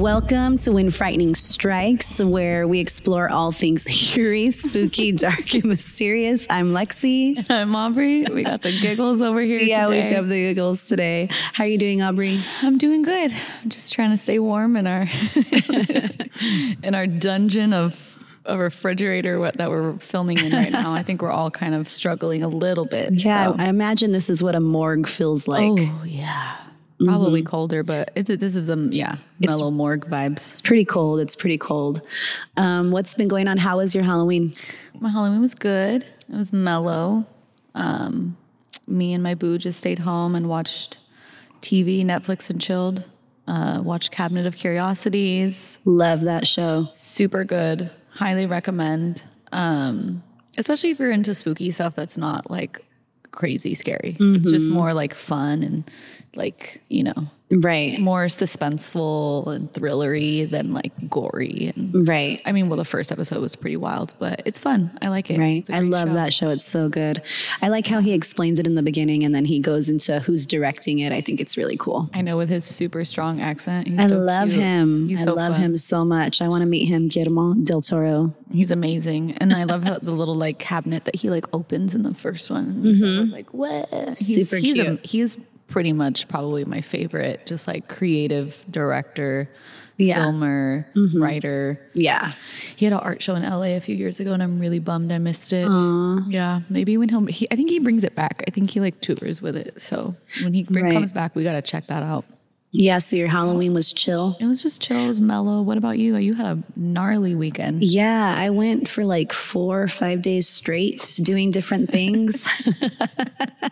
Welcome to When Frightening Strikes, where we explore all things eerie, spooky, dark, and mysterious. I'm Lexy. I'm Aubrey. We got the giggles over here. Yeah, today. we do have the giggles today. How are you doing, Aubrey? I'm doing good. I'm just trying to stay warm in our in our dungeon of a refrigerator what- that we're filming in right now. I think we're all kind of struggling a little bit. Yeah, so. I imagine this is what a morgue feels like. Oh yeah. Probably colder, but it's this is a yeah mellow morgue vibes. It's pretty cold. It's pretty cold. Um, what's been going on? How was your Halloween? My Halloween was good. It was mellow. Um, me and my boo just stayed home and watched TV, Netflix, and chilled. Uh, watched Cabinet of Curiosities. Love that show. Super good. Highly recommend. Um, especially if you're into spooky stuff that's not like crazy scary. It's just more like fun and like you know Right. more suspenseful and thrillery than like gory and Right. I mean, well, the first episode was pretty wild, but it's fun. I like it. Right. A I love show. that show. It's so good. I like how he explains it in the beginning and then he goes into who's directing it. I think it's really cool. I know with his super strong accent. He's I so love cute. him. He's I so love fun. him so much. I want to meet him, Guillermo del Toro. He's amazing, and I love the little like cabinet that he like opens in the first one. He's always like what? He's, Mm-hmm. Super he's A, cute. he's pretty much probably my favorite, just like creative director, Yeah. Mm-hmm. filmer, writer. Yeah. He had an art show in LA a few years ago, and I'm really bummed I missed it. Yeah, maybe when he'll, he, I think he brings it back. I think he like tours with it. So when he bring, Right. comes back, we gotta check that out. Yeah. So your Halloween was chill. It was just chill, it was mellow. What about you? You had a gnarly weekend. Yeah, I went for like four or five days straight doing different things.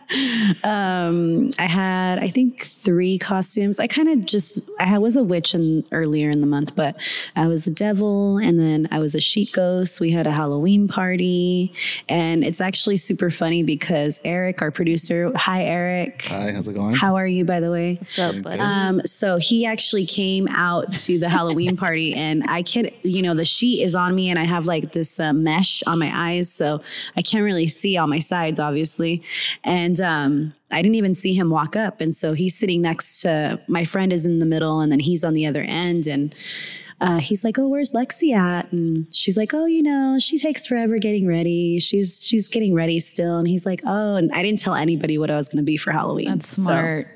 um, I had, I think, three costumes. I kind of just, I was a witch in, earlier in the month, but I was a devil and then I was a sheet ghost. We had a Halloween party. And it's actually super funny because Eric, our producer, hi, Eric. Hi, how's it going? How are you, by the way? What's up, buddy? Um, so he actually came out to the Halloween party, and I can't, you know, the sheet is on me, and I have like this uh, mesh on my eyes, so I can't really see all my sides, obviously. And um, I didn't even see him walk up, and so he's sitting next to my friend is in the middle, and then he's on the other end, and. Uh, he's like, "Oh, where's Lexy at?" And she's like, "Oh, you know, she takes forever getting ready. She's she's getting ready still." And he's like, "Oh," and I didn't tell anybody what I was going to be for Halloween. That's So- smart.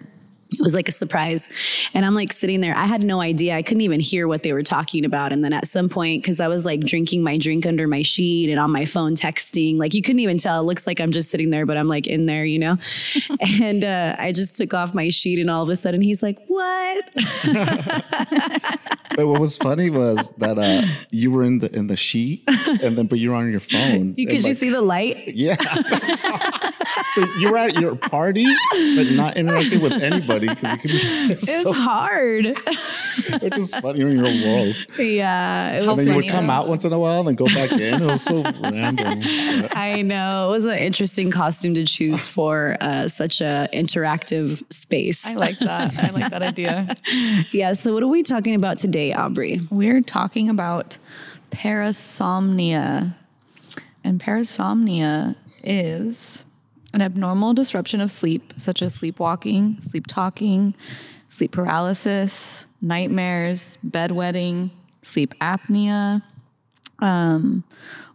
It was like a surprise. And I'm like sitting there. I had no idea. I couldn't even hear what they were talking about. And then at some point, because I was like drinking my drink under my sheet and on my phone texting, like you couldn't even tell. It looks like I'm just sitting there, but I'm like in there, you know? and uh, I just took off my sheet and all of a sudden he's like, What? But what was funny was that uh, you were in the in the sheet, and then but you were on your phone. You, And, could you see the light? Yeah. so you were at your party, but not interacting with anybody because you could. It's It so, was hard. which is funny in your world. yeah. It was And was then you would come out once in a while, and then go back in. It was so random. But I know. It was an interesting costume to choose for uh, such an interactive space. I like that. I like that idea. yeah. So what are we talking about today, Aubrey? We're talking about parasomnia. And parasomnia is an abnormal disruption of sleep, such as sleepwalking, sleep talking, sleep paralysis, nightmares, bedwetting, sleep apnea, um,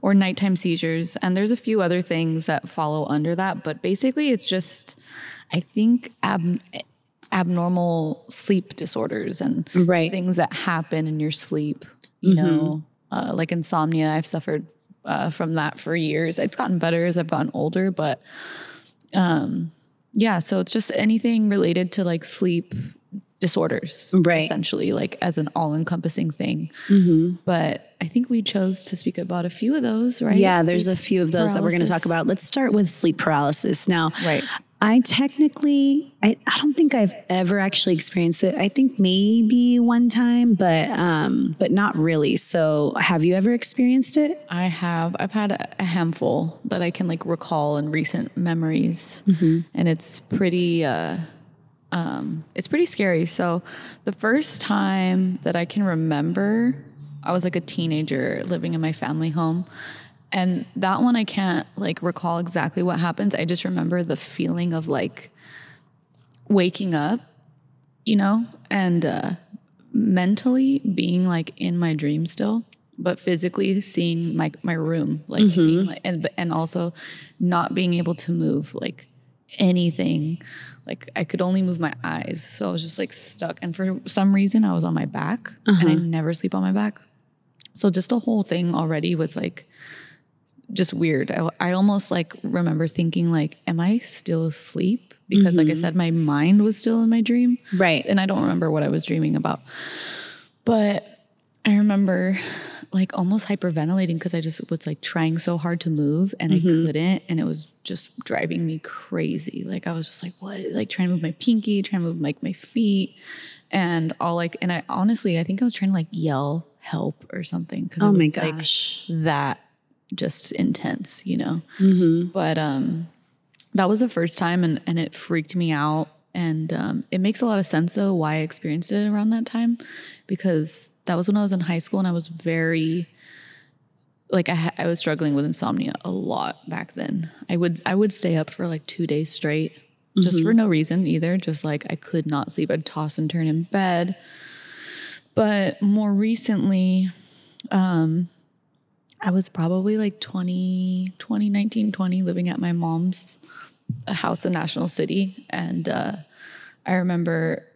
or nighttime seizures. And there's a few other things that follow under that, but basically it's just, I think, ab- abnormal sleep disorders and Right. things that happen in your sleep, you know, uh, like insomnia. I've suffered uh, from that for years. It's gotten better as I've gotten older, but um, yeah, so it's just anything related to like sleep disorders, Right. Essentially, like as an all encompassing thing. But I think we chose to speak about a few of those, right? Yeah, there's a few of those that we're going to talk about. Let's start with sleep paralysis. Now, Right. I technically, I, I don't think I've ever actually experienced it. I think maybe one time, but um, but not really. So, have you ever experienced it? I have. I've had a- a handful that I can like recall in recent memories, and it's pretty. Uh, um, it's pretty scary. So, the first time that I can remember, I was like a teenager living in my family home, and that one I can't like recall exactly what happens. I just remember the feeling of like waking up, you know, and uh, mentally being like in my dream still, but physically seeing my my room, like being like, and and also not being able to move like anything. Like I could only move my eyes, so I was just like stuck. And for some reason, I was on my back, and I never sleep on my back. So just the whole thing already was like just weird. I, I almost like remember thinking like, am I still asleep? Because like I mm-hmm. said, my mind was still in my dream. Right. And I don't remember what I was dreaming about. But I remember like almost hyperventilating because I just was like trying so hard to move and I mm-hmm. couldn't. And it was just driving me crazy. Like I was just like, what? Like trying to move my pinky, trying to move like my feet. And all like, and I honestly, I think I was trying to like yell help or something. Cause Oh my was, like, gosh. that just intense, you know? But um, that was the first time and, and it freaked me out. And um, it makes a lot of sense though why I experienced it around that time because that was when I was in high school and I was very like I, I was struggling with insomnia a lot back then. I would I would stay up for like two days straight, just for no reason either. Just like I could not sleep. I'd toss and turn in bed. But more recently, um, I was probably like 20, 20, 19, 20, living at my mom's house in National City. And uh, I remember,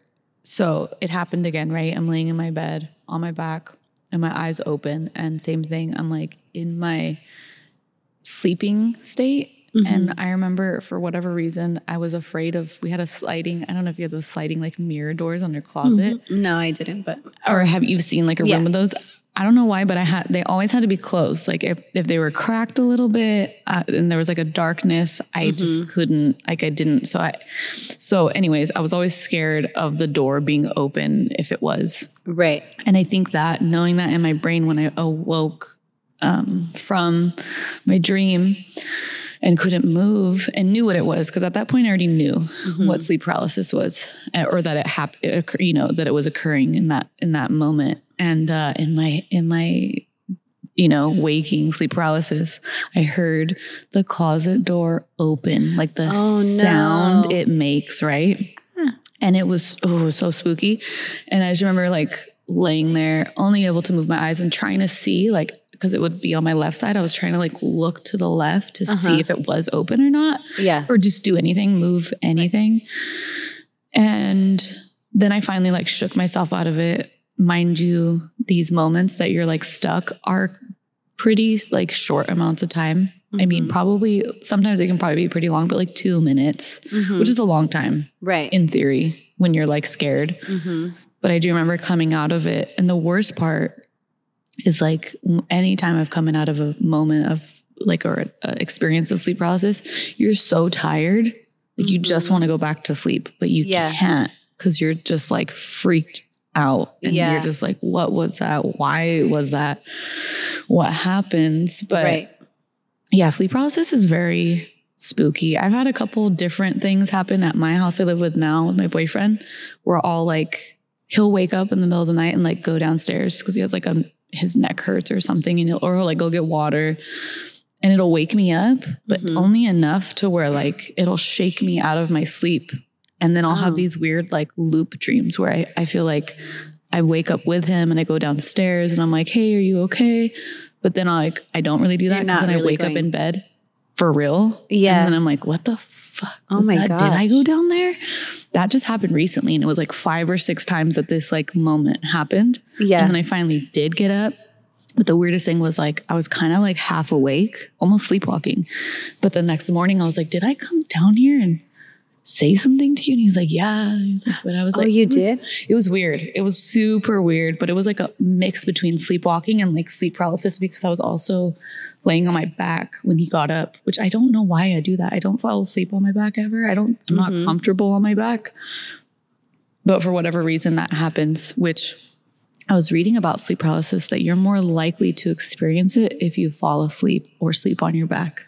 so it happened again, right? I'm laying in my bed on my back and my eyes open. And same thing, I'm like in my sleeping state. And I remember for whatever reason, I was afraid of, we had a sliding, I don't know if you had those sliding like mirror doors on your closet No, I didn't, but or have you seen like a Yeah. room with those? I don't know why, but I had they always had to be closed. Like if, if they were cracked a little bit uh, and there was like a darkness, I just couldn't like I didn't. So I so anyways, I was always scared of the door being open if it was. right. And I think that knowing that in my brain when I awoke um, from my dream and couldn't move and knew what it was because at that point I already knew what sleep paralysis was uh, or that it happened you know that it was occurring in that in that moment and uh, in my in my you know waking sleep paralysis I heard the closet door open like the Oh, no. sound it makes right? And it was oh so spooky. And i just remember like laying there only able to move my eyes and trying to see like because it would be on my left side. I was trying to like look to the left to see if it was open or not Yeah. or just do anything move anything. And then i finally like shook myself out of it mind you these moments that you're like stuck are pretty like short amounts of time i mean mm-hmm. probably sometimes they can probably be pretty long but like two minutes mm-hmm. which is a long time Right. in theory when you're like scared. Mm-hmm. But I do remember coming out of it. And the worst part is like anytime I've come out of a moment of like or a experience of sleep paralysis, you're so tired. Like you just want to go back to sleep, but you Yeah. can't because you're just like freaked out. And Yeah. you're just like, what was that? Why was that? What happens? But right. yeah, sleep paralysis is very spooky. I've had a couple different things happen at my house I live with now with my boyfriend. We're all like, he'll wake up in the middle of the night and like go downstairs because he has like a his neck hurts or something, and he'll or he'll like go get water, and it'll wake me up, but mm-hmm. only enough to where like it'll shake me out of my sleep, and then I'll have Oh. these weird like loop dreams where I I feel like I wake up with him and I go downstairs and I'm like, hey, are you okay? But then I like I don't really do that because then I really wake up in bed for real. Yeah. And then I'm like, what the fuck? Oh my god. Did I go down there? That just happened recently. And it was like five or six times that this like moment happened. Yeah. And then I finally did get up. But the weirdest thing was like I was kind of like half awake, almost sleepwalking. But the next morning I was like, did I come down here and say something to you? And he was like, yeah. He was like, but I was like, Oh, like, you it was- did? It was weird. It was super weird, but it was like a mix between sleepwalking and like sleep paralysis because I was also laying on my back when he got up, which I don't know why I do that. I don't fall asleep on my back ever. I don't, I'm not mm-hmm. comfortable on my back. But for whatever reason, that happens, which I was reading about sleep paralysis that you're more likely to experience it if you fall asleep or sleep on your back.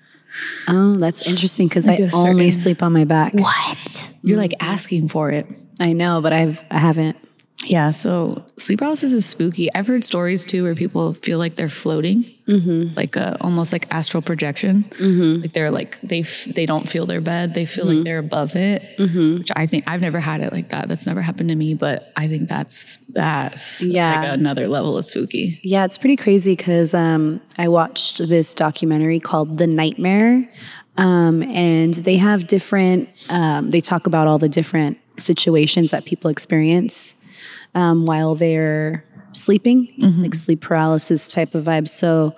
Oh, that's interesting because I Like a only certain- sleep on my back. What? You're like asking for it. I know, but I've I haven't. Yeah, so sleep paralysis is spooky. I've heard stories too where people feel like they're floating, like a, almost like astral projection. Like they're like they f- they don't feel their bed, they feel like they're above it. Which I think I've never had it like that. That's never happened to me, but I think that's that's Yeah. like another level of spooky. Yeah, it's pretty crazy because um, I watched this documentary called The Nightmare. Um, and they have different, um, they talk about all the different situations that people experience um, while they're sleeping, like sleep paralysis type of vibes. So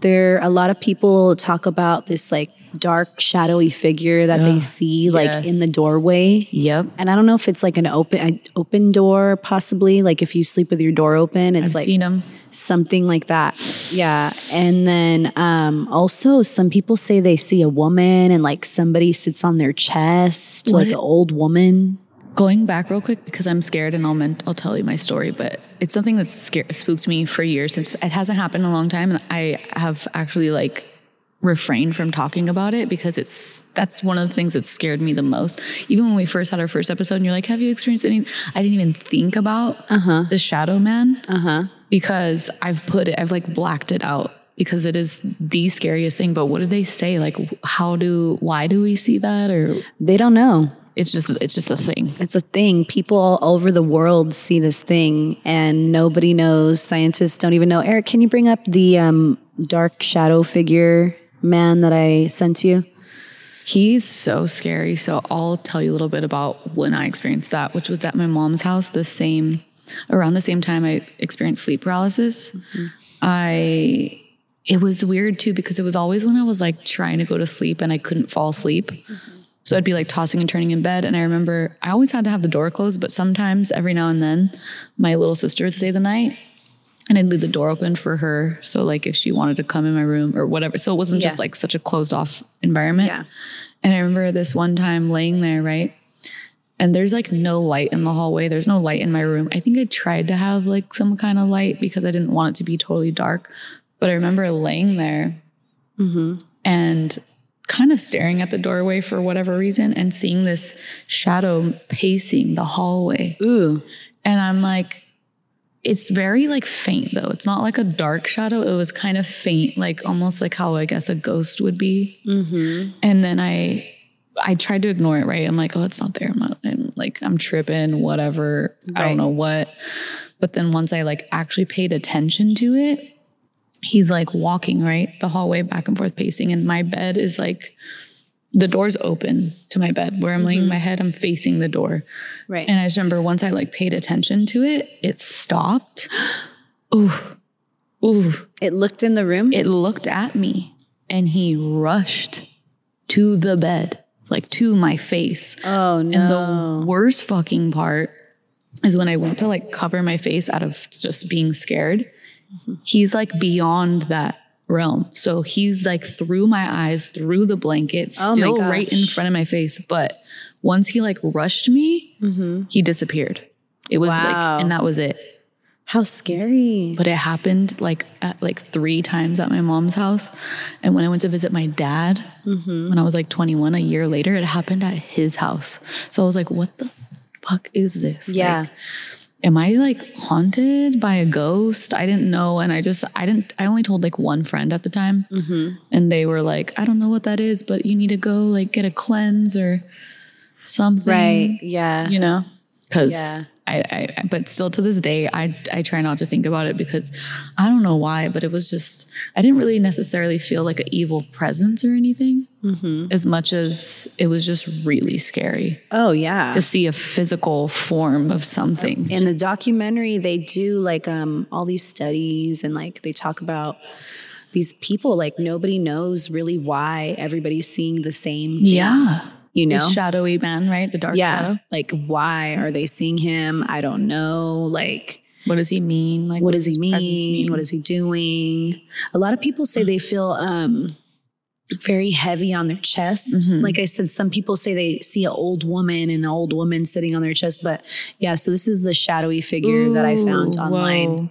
there, a lot of people talk about this like dark, shadowy figure that they see like yes. in the doorway. Yep. And I don't know if it's like an open an open door, possibly. Like if you sleep with your door open, it's I've like seen them. something like that. Yeah. And then um, also, some people say they see a woman and like somebody sits on their chest, like an old woman. Going back real quick because I'm scared and I'll I'll tell you my story, but it's something that's scared spooked me for years since it hasn't happened in a long time, and I have actually like refrained from talking about it because it's that's one of the things that scared me the most. Even when we first had our first episode, and you're like, "Have you experienced any?" I didn't even think about uh-huh. the Shadow Man Uh-huh. because I've put it, I've like blacked it out because it is the scariest thing. But what did they say? Like, how do why do we see that or? They don't know. It's just it's just a thing. It's a thing. People all over the world see this thing and nobody knows. Scientists don't even know. Eric, can you bring up the um, dark shadow figure man that I sent you? He's so scary. So I'll tell you a little bit about when I experienced that, which was at my mom's house. The same around the same time I experienced sleep paralysis. I it was weird too because it was always when I was like trying to go to sleep and I couldn't fall asleep. So I'd be like tossing and turning in bed. And I remember I always had to have the door closed, but sometimes every now and then my little sister would stay the night and I'd leave the door open for her. So like if she wanted to come in my room or whatever. So it wasn't just like such a closed off environment. Yeah. And I remember this one time laying there, right? And there's like no light in the hallway. There's no light in my room. I think I tried to have like some kind of light because I didn't want it to be totally dark. But I remember laying there mm-hmm. and kind of staring at the doorway for whatever reason and seeing this shadow pacing the hallway. Ooh. And I'm like, it's very like faint though. It's not like a dark shadow. It was kind of faint, like almost like how I guess a ghost would be. Mm-hmm. And then I, I tried to ignore it. Right? I'm like, oh, it's not there. I'm not. I'm like, I'm tripping. Whatever. I don't know what. But then once I like actually paid attention to it, he's like walking right the hallway back and forth pacing, and my bed is like. The door's open to my bed where I'm laying mm-hmm. my head, I'm facing the door. Right. And I just remember once I like paid attention to it, it stopped. Ooh, ooh. it looked in the room. It looked at me and he rushed to the bed, like to my face. oh no. And the worst fucking part is when I went to like cover my face out of just being scared. He's like beyond that realm. So he's like through my eyes, through the blanket, Oh still right in front of my face. But once he like rushed me, he disappeared. It was Mm-hmm. Wow. like, and that was it. How scary. But it happened like at like three times at my mom's house. And when I went to visit my dad Mm-hmm. when I was like 21, a year later, it happened at his house. So I was like, what the fuck is this? Yeah. Like, am I like haunted by a ghost? I didn't know. And I just, I didn't, I only told like one friend at the time. Mm-hmm. And they were like, I don't know what that is, but you need to go like get a cleanse or something right. Yeah. you know because Yeah. I, I but still to this day i i try not to think about it because i don't know why but it was just i didn't really necessarily feel like an evil presence or anything Mm-hmm. as much as it was just really scary Oh yeah. to see a physical form of something in the documentary they do like um all these studies and like they talk about these people like nobody knows really why everybody's seeing the same yeah you know the shadowy man right the dark yeah shadow like why are they seeing him i don't know like what does he mean like what does he mean? mean? What is he doing? A lot of people say they feel um, very heavy on their chest. Mhm. Like I said, some people say they see an old woman and an old woman sitting on their chest. But yeah, so this is the shadowy figure that I found online whoa.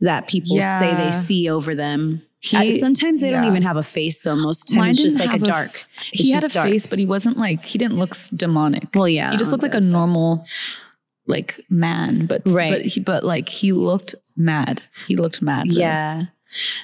that people say they see over them. He- Uh, sometimes they don't even have a face, though. Most times it's just like a have a- dark. He had a dark. face but he wasn't like he didn't look demonic Well, yeah, he just looked like a normal like man, but Right. but he, but like he looked mad. He looked mad. though. Yeah.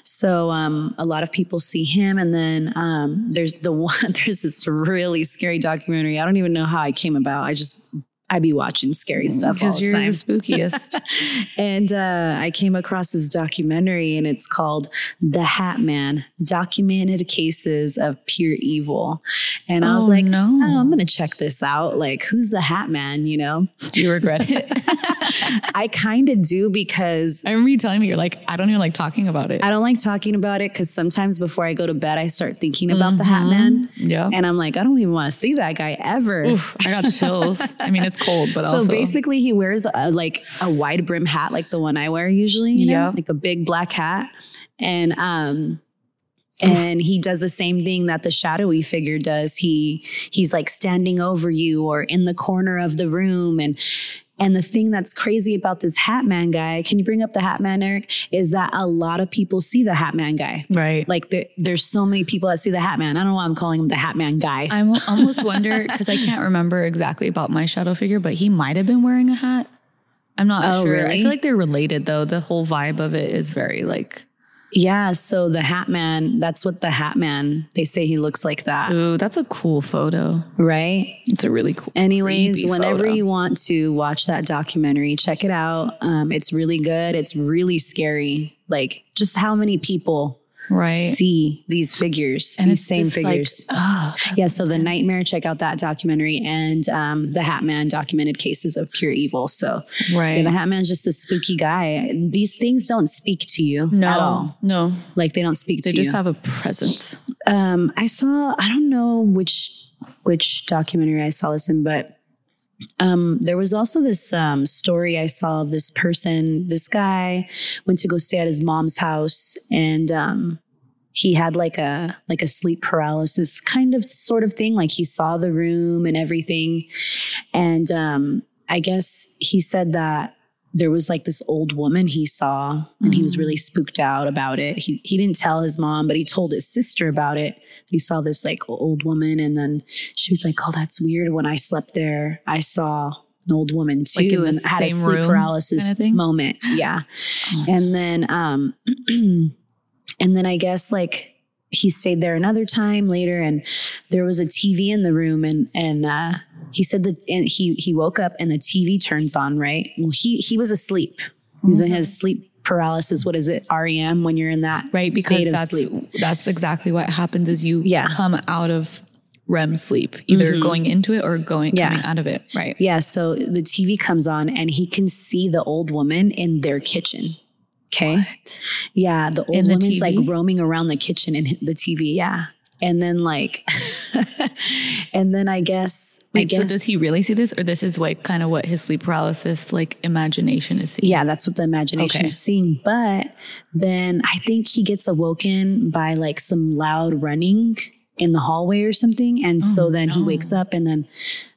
So um, a lot of people see him, and then um, there's the one. There's this really scary documentary. I don't even know how I came about. I just I be watching scary stuff all because the you're time. the spookiest. and uh, I came across this documentary, and it's called "The Hat Man: Documented Cases of Pure Evil." And I was Oh, like, no. "Oh, I'm gonna check this out. Like, who's the Hat Man?" You know, Do you regret it? I kind of do because I remember you telling me you're like, I don't even like talking about it. I don't like talking about it because sometimes before I go to bed, I start thinking about the Hat Man. yeah. And I'm like, I don't even want to see that guy ever. Oof, I got chills. I mean, it's cold, but So also basically, he wears a, like a wide brim hat, like the one I wear usually, you know, Yeah. like a big black hat, and um, and he does the same thing that the shadowy figure does. He he's like standing over you or in the corner of the room, and and the thing that's crazy about this Hat Man guy, can you bring up the Hat Man, Eric? Is that a lot of people see the Hat Man guy. right. Like there, there's so many people that see the Hat Man. I don't know why I'm calling him the Hat Man guy. I almost wonder because I can't remember exactly about my shadow figure, but he might have been wearing a hat. I'm not Oh, sure. I feel like they're related though. The whole vibe of it is very like, Yeah, so the Hat Man, that's what the Hat Man, they say he looks like that, ooh, that's a cool photo. right? It's a really cool. Anyways, whenever photo. you want to watch that documentary, check it out. Um, it's really good. It's really scary. Like just how many people right, see these figures, and these same just like, figures. oh, yeah, so the Nightmare, check out that documentary, and um, the Hat Man documented cases of pure evil. So right. yeah, the Hat Man's just a spooky guy. These things don't speak to you no, at all. no, Like they don't speak they to just you. have a presence. um, I saw I don't know which which documentary I saw this in, but um, there was also this um, story I saw of this person. This guy went to go stay at his mom's house, and um, he had like a like a sleep paralysis kind of sort of thing. Like he saw the room and everything, and um, I guess he said that there was like this old woman he saw and he was really spooked out about it. He he didn't tell his mom, but he told his sister about it. He saw this like old woman and then she was like, "Oh, that's weird. When I slept there, I saw an old woman too Like and had a sleep paralysis kinda moment." Yeah. Oh. And then um and then I guess like he stayed there another time later and there was a TV in the room and and uh he said that and he he woke up and the TV turns on, right? Well, he he was asleep. He was in his sleep paralysis. What is it? REM when you're in that right state because that's sleep. that's exactly what happens is you Yeah. come out of REM sleep either Mhm. going into it or going Yeah. coming out of it right Yeah, so the TV comes on and he can see the old woman in their kitchen. Okay. What? Yeah, the old In the woman's like roaming around the kitchen in the TV. Yeah. And then like and then I guess I guess so does he really see this or this is like kind of what his sleep paralysis like imagination is seeing Yeah, that's what the imagination Okay. is seeing. But then I think he gets awoken by like some loud running in the hallway or something. And so Oh, then he wakes up and then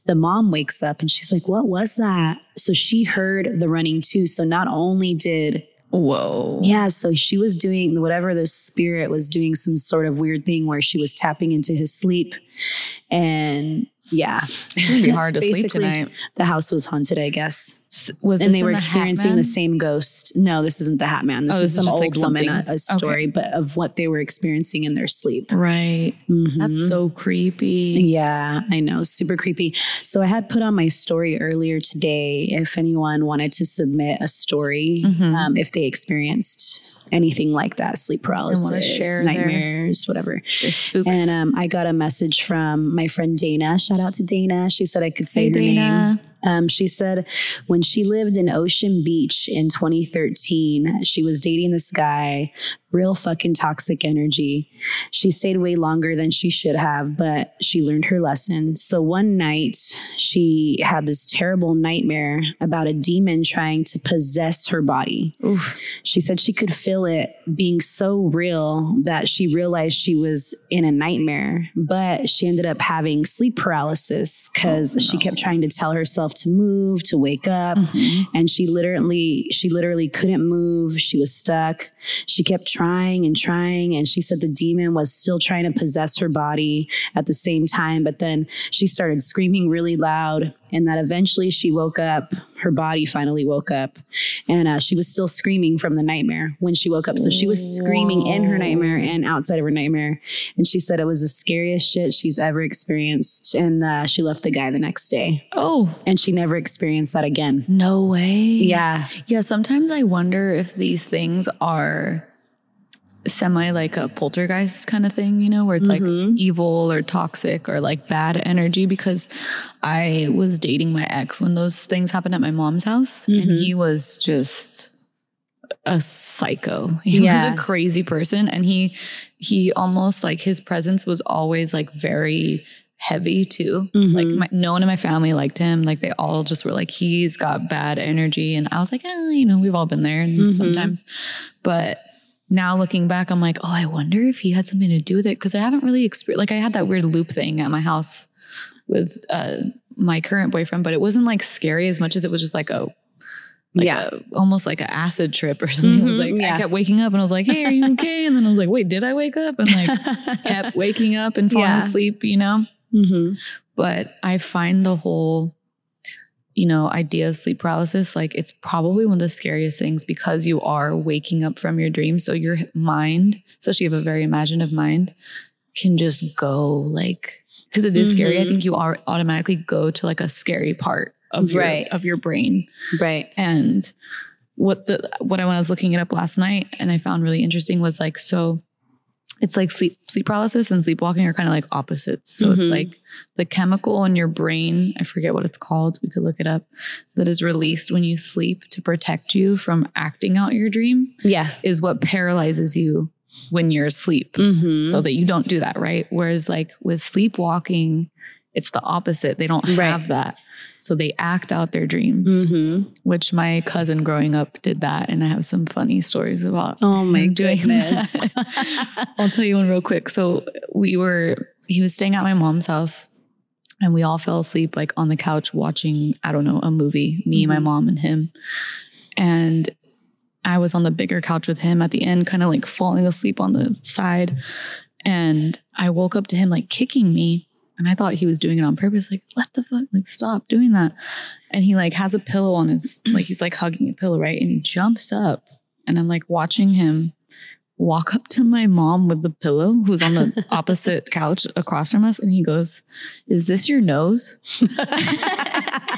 the mom wakes up and she's like, What was that? So she heard the running too. So not only did whoa. Yeah, so she was doing whatever this spirit was doing some sort of weird thing where she was tapping into his sleep. And yeah, it's gonna be hard to sleep tonight. the house was haunted, I guess Was and they were the experiencing the same ghost. No, this isn't the Hat Man. This Oh, is this is some just, old like, woman, a, story, but of what they were experiencing in their sleep. right Mhm. that's so creepy Yeah, I know. Super creepy. So I had put on my story earlier today if anyone wanted to submit a story, Mhm. um, if they experienced anything like that sleep paralysis, share their- nightmares, whatever. There's spooks And um, I got a message from my friend Dana. Shout out to Dana. She said I could say hey her name. Um, she said when she lived in Ocean Beach in 2013, she was dating this guy, real fucking toxic energy. She stayed way longer than she should have, but she learned her lesson. So one night, she had this terrible nightmare about a demon trying to possess her body. Oof. She said she could feel it being so real that she realized she was in a nightmare, but she ended up having sleep paralysis because Oh, she kept trying to tell herself to move, to wake up, Mhm. and she literally she literally couldn't move. She was stuck. She kept trying and trying. And she said the demon was still trying to possess her body at the same time. But then she started screaming really loud. And that eventually she woke up. Her body finally woke up. And uh, she was still screaming from the nightmare when she woke up. So she was screaming in her nightmare and outside of her nightmare. And she said it was the scariest shit she's ever experienced. And uh, she left the guy the next day. Oh, And she never experienced that again. no way. Yeah. Yeah, sometimes I wonder if these things are semi like a poltergeist kind of thing, you know, where it's like mm-hmm. evil or toxic or like bad energy. Because I was dating my ex when those things happened at my mom's house, and he mm-hmm. was just a psycho. He Yeah. was a crazy person, and he he almost like his presence was always like very heavy too. Like mm-hmm. my, no one in my family liked him. Like they all just were like, he's got bad energy. And I was like, eh, you know, we've all been there and sometimes. But now looking back, I'm like, oh, I wonder if he had something to do with it. Cause I haven't really experienced, like I had that weird loop thing at my house with uh, my current boyfriend, but it wasn't like scary as much as it was just like a, like Yeah. a- almost like an acid trip or something. Mhm, like yeah. I kept waking up and I was like, "Hey, are you okay?" And then I was like, "Wait, did I wake up?" And like kept waking up and falling Yeah. asleep, you know Mm-hmm. but I find the whole, you know, idea of sleep paralysis like it's probably one of the scariest things because you are waking up from your dreams. So your mind, especially if you have a very imaginative mind, can just go like because it is scary. I Mhm. think you are automatically go to like a scary part of your of your brain. Right. And what the what I when I was looking it up last night and I found really interesting was like so it's like sleep sleep paralysis and sleepwalking are kind of like opposites. So it's Mhm. like the chemical in your brain, I forget what it's called, we could look it up, that is released when you sleep to protect you from acting out your dream Yeah. is what paralyzes you when you're asleep Mm-hmm. so that you don't do that, right? Whereas like with sleepwalking, it's the opposite. They don't Right. have that. So they act out their dreams mm-hmm. which my cousin growing up did that. And I have some funny stories about Oh my goodness. I'll tell you one real quick. So we were, he was staying at my mom's house and we all fell asleep like on the couch watching, I don't know, a movie, me, my Mhm. mom, and him. And I was on the bigger couch with him at the end, kind of like falling asleep on the side. And I woke up to him like kicking me. And I thought he was doing it on purpose. Like, what the fuck? Like, stop doing that. And he like has a pillow on his, like he's like hugging a pillow, right? And he jumps up. And I'm like watching him walk up to my mom with the pillow, who's on the opposite couch across from us. And he goes, Is this your nose?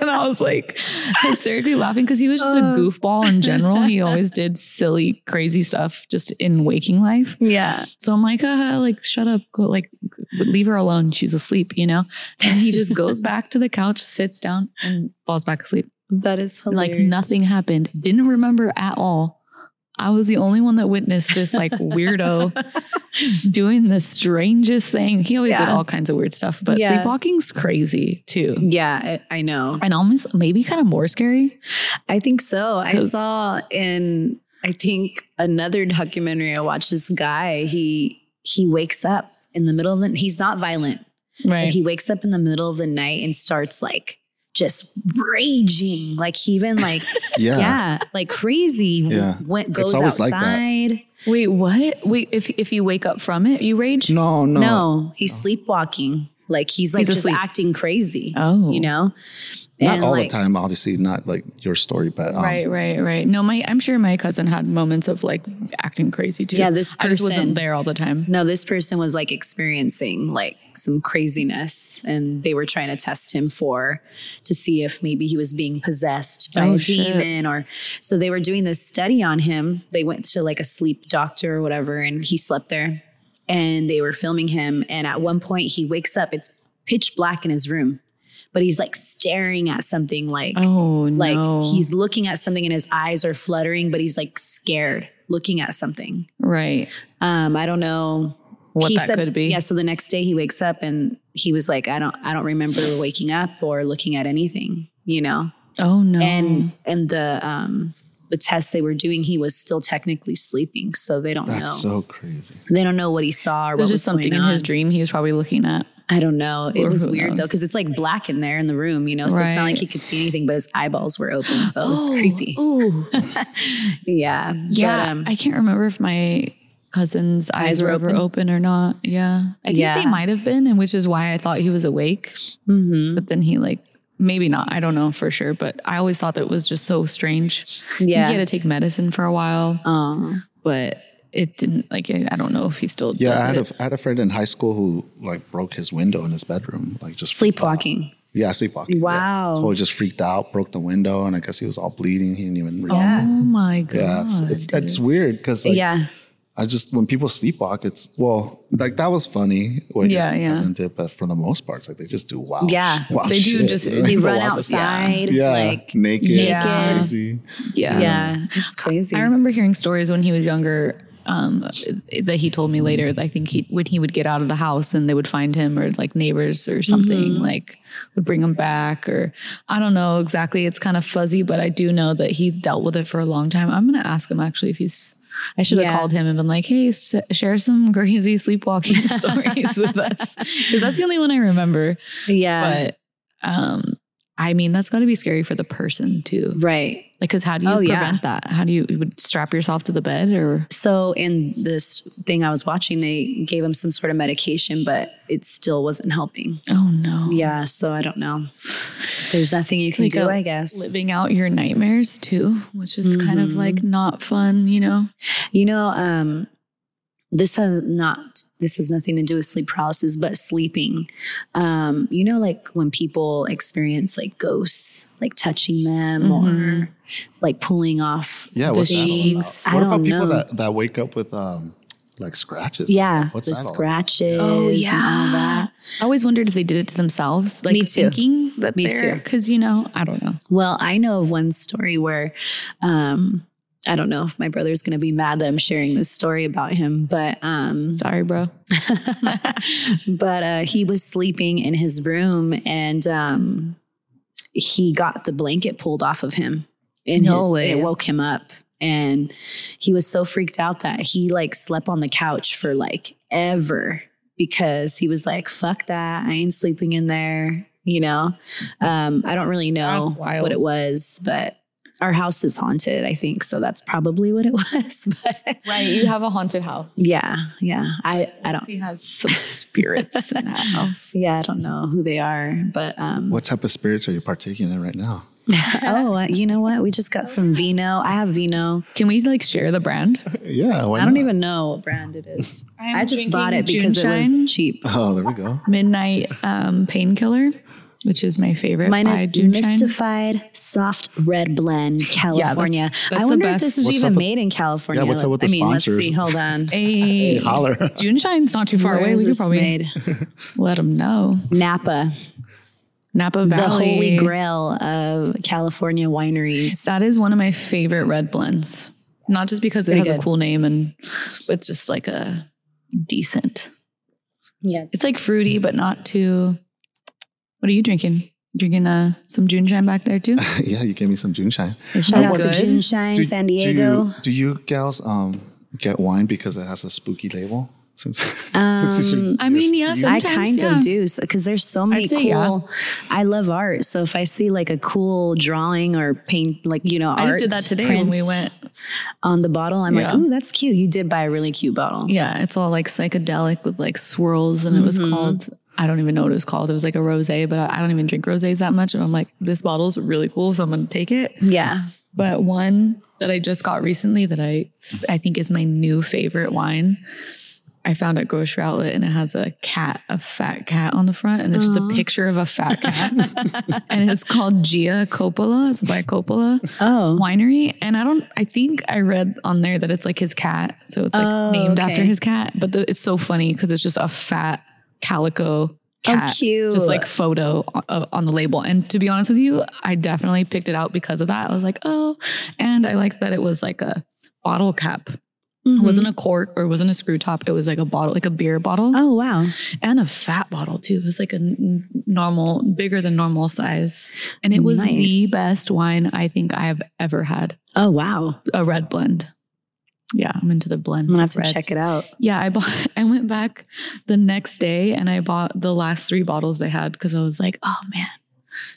and I was like hysterically laughing because he was just a Uh. goofball in general. He always did silly, crazy stuff just in waking life. yeah. So I'm like, uh, like, shut up, go, like, leave her alone. She's asleep, you know? And he just goes back to the couch, sits down, and falls back asleep. That is hilarious. Like nothing happened. Didn't remember at all. I was the only one that witnessed this like weirdo doing the strangest thing. He always did all kinds of weird stuff, but Yeah. sleepwalking's crazy too. Yeah, I, I know. And almost maybe kind of more scary. I think so. I saw in I think another documentary I watched this guy, he he wakes up in the middle of the he's not violent, Right. he wakes up in the middle of the night and starts like just raging. Like he even like Yeah. yeah, like crazy. Yeah. Went It's goes always like that. outside. Wait, what? Wait, if if you wake up from it, you rage? No, no. No, he's sleepwalking. Like he's like He's just asleep. acting crazy. Oh. You know? Not And, all like, the time, obviously, not like your story, but um, right, right, right. No, my I'm sure my cousin had moments of like acting crazy too. Yeah, this I just person- wasn't there all the time. No, this person was like experiencing like some craziness and they were trying to test him for to see if maybe he was being possessed by Oh, a shit. demon or so they were doing this study on him. They went to like a sleep doctor or whatever and he slept there and they were filming him and at one point he wakes up it's pitch black in his room but he's like staring at something like Oh like no. he's looking at something and his eyes are fluttering but he's like scared looking at something right. um, I don't know What that could be. Yeah. So the next day he wakes up and he was like, I don't, I don't remember waking up or looking at anything, you know. Oh no. And and the um the test they were doing, he was still technically sleeping, so they don't That's know. so crazy. they don't know what he saw or it what was was just something going in on. his dream he was probably looking at. I don't know. It Or was weird though, because it's like black in there in the room, you know, so it's not like he could see anything, but his eyeballs were open. So it was creepy. Ooh. Yeah. Yeah. But, um, I can't remember if my cousin's eyes, Eyes were, were ever open? open or not. Yeah. I think Yeah. they might have been, and which is why I thought he was awake. mhm. But then he like maybe not. I don't know for sure. But I always thought that it was just so strange. Yeah. He had to take medicine for a while, Oh. but it didn't like I don't know if he still Yeah, does I had, it. a, I had a friend in high school who like broke his window in his bedroom, like just. Sleepwalking. Yeah, sleepwalking. yeah. Wow. Totally just freaked out, broke the window, and I guess he was all bleeding. He didn't even. realize yeah. Oh my god. Yeah, it's it's, it's weird because like, yeah. I just when people sleepwalk, it's well, like that was funny. What Yeah, your yeah. cousin did, but for the most part, it's like they just do wild. Yeah. wild They do shit, just- you? They run outside. Yeah, Like, naked, Yeah. crazy. yeah. yeah. It's crazy. I remember hearing stories when he was younger um, that he told me later. I think he when he would get out of the house and they would find him, or like neighbors or something, Mm-hmm. like would bring him back, or I don't know exactly. It's kind of fuzzy, but I do know that he dealt with it for a long time. I'm gonna ask him actually if he's. I should have Yeah. called him and been like, "Hey, s- share some crazy sleepwalking stories with us," because that's the only one I remember. yeah. But um, I mean, that's got to be scary for the person too. right. Like, because how do you Oh, yeah. prevent that? How do you, you would strap yourself to the bed or? So in this thing I was watching, they gave him some sort of medication, but it still wasn't helping. Oh no! Yeah. So I don't know. There's nothing you can like do, a I guess. Living out your nightmares too, which is kind of like not fun, you know. You know, um, this has not this has nothing to do with sleep paralysis, but sleeping. Um, you know, like when people experience like ghosts, like touching them Mhm. or like pulling off Yeah, the what's that all sheets. about? I What don't about people know. that, that wake up with um like scratches? and yeah, stuff? What's the that all about? scratches Oh, and yeah. all that. I always wondered if they did it to themselves, like Me too. thinking that Me they're too. because you know I don't know. Well, I know of one story where um I don't know if my brother's going to be mad that I'm sharing this story about him, but um Sorry, bro. but uh he was sleeping in his room and um he got the blanket pulled off of him in No his way. it woke him up and he was so freaked out that he like slept on the couch for like ever because he was like fuck that I ain't sleeping in there you know um I don't really know what it was but our house is haunted I think so that's probably what it was but Right, you have a haunted house. yeah yeah I I don't He has some spirits in that house. yeah, I don't know who they are, but um, What type of spirits are you partaking in right now? oh, uh, you know what? We just got some vino. I have vino. Can we like share the brand? Yeah, why I don't not? even know what brand it is. I'm just bought it drinking because it Juneshine. was cheap. Oh, there we go. Midnight um, Painkiller, which is my favorite. Mine by is Juneshine. mystified soft red blend, California. that's I the wonder if this is What's even with- made in California. Yeah, what's up with the I mean, let's sponsors? see. Hold on. Hey, Holler. Juneshine's not too far Where away. We could probably made? let them know. Napa, Napa Valley. the holy grail of California wineries. That is one of my favorite red blends. Not just because it pretty has a cool name and it's just like a decent. yeah, It's like fruity, but not too. What are you drinking? Drinking uh, some Juneshine back there too? yeah, you gave me some Juneshine. Is shout that out to good? Juneshine, Do- San do Diego. you, do you gals um get wine because it has a spooky label? Since Um, this is your- I mean, your- yes, you- I kind yeah. of do because there's so many cool. yeah. I love art, so if I see like a cool drawing or paint, like you know, I just did that today when we went. on the bottle. I'm like, oh, that's cute. You did buy a really cute bottle. Yeah, it's all like psychedelic with like swirls, and it was Mm-hmm. called. I don't even know what it was called. It was like a rosé, but I, I don't even drink rosés that much. And I'm like, this bottle's really cool, so I'm gonna take it. Yeah. But one that I just got recently that I I think is my new favorite wine. I found at grocery outlet and it has a cat, a fat cat on the front, and it's just a picture of a fat cat. and it's called Gia Coppola. It's by Coppola Oh, Winery. And I don't I think I read on there that it's like his cat. So it's like Oh, named after his cat. But the, it's so funny because it's just a fat calico cat. cute. Just like photo on, on the label. And to be honest with you, I definitely picked it out because of that. I was like, oh, and I liked that it was like a bottle cap. Mm-hmm. It wasn't a cork or it wasn't a screw top. It was like a bottle, like a beer bottle Oh wow. and a fat bottle too. It was like a n- normal, bigger than normal size. And it was the best wine I think I have ever had. Oh wow. A red blend. Yeah, I'm into the blends. I'm gonna have to red. check it out. Yeah, I bought. I went back the next day and I bought the last three bottles they had because I was like, oh man.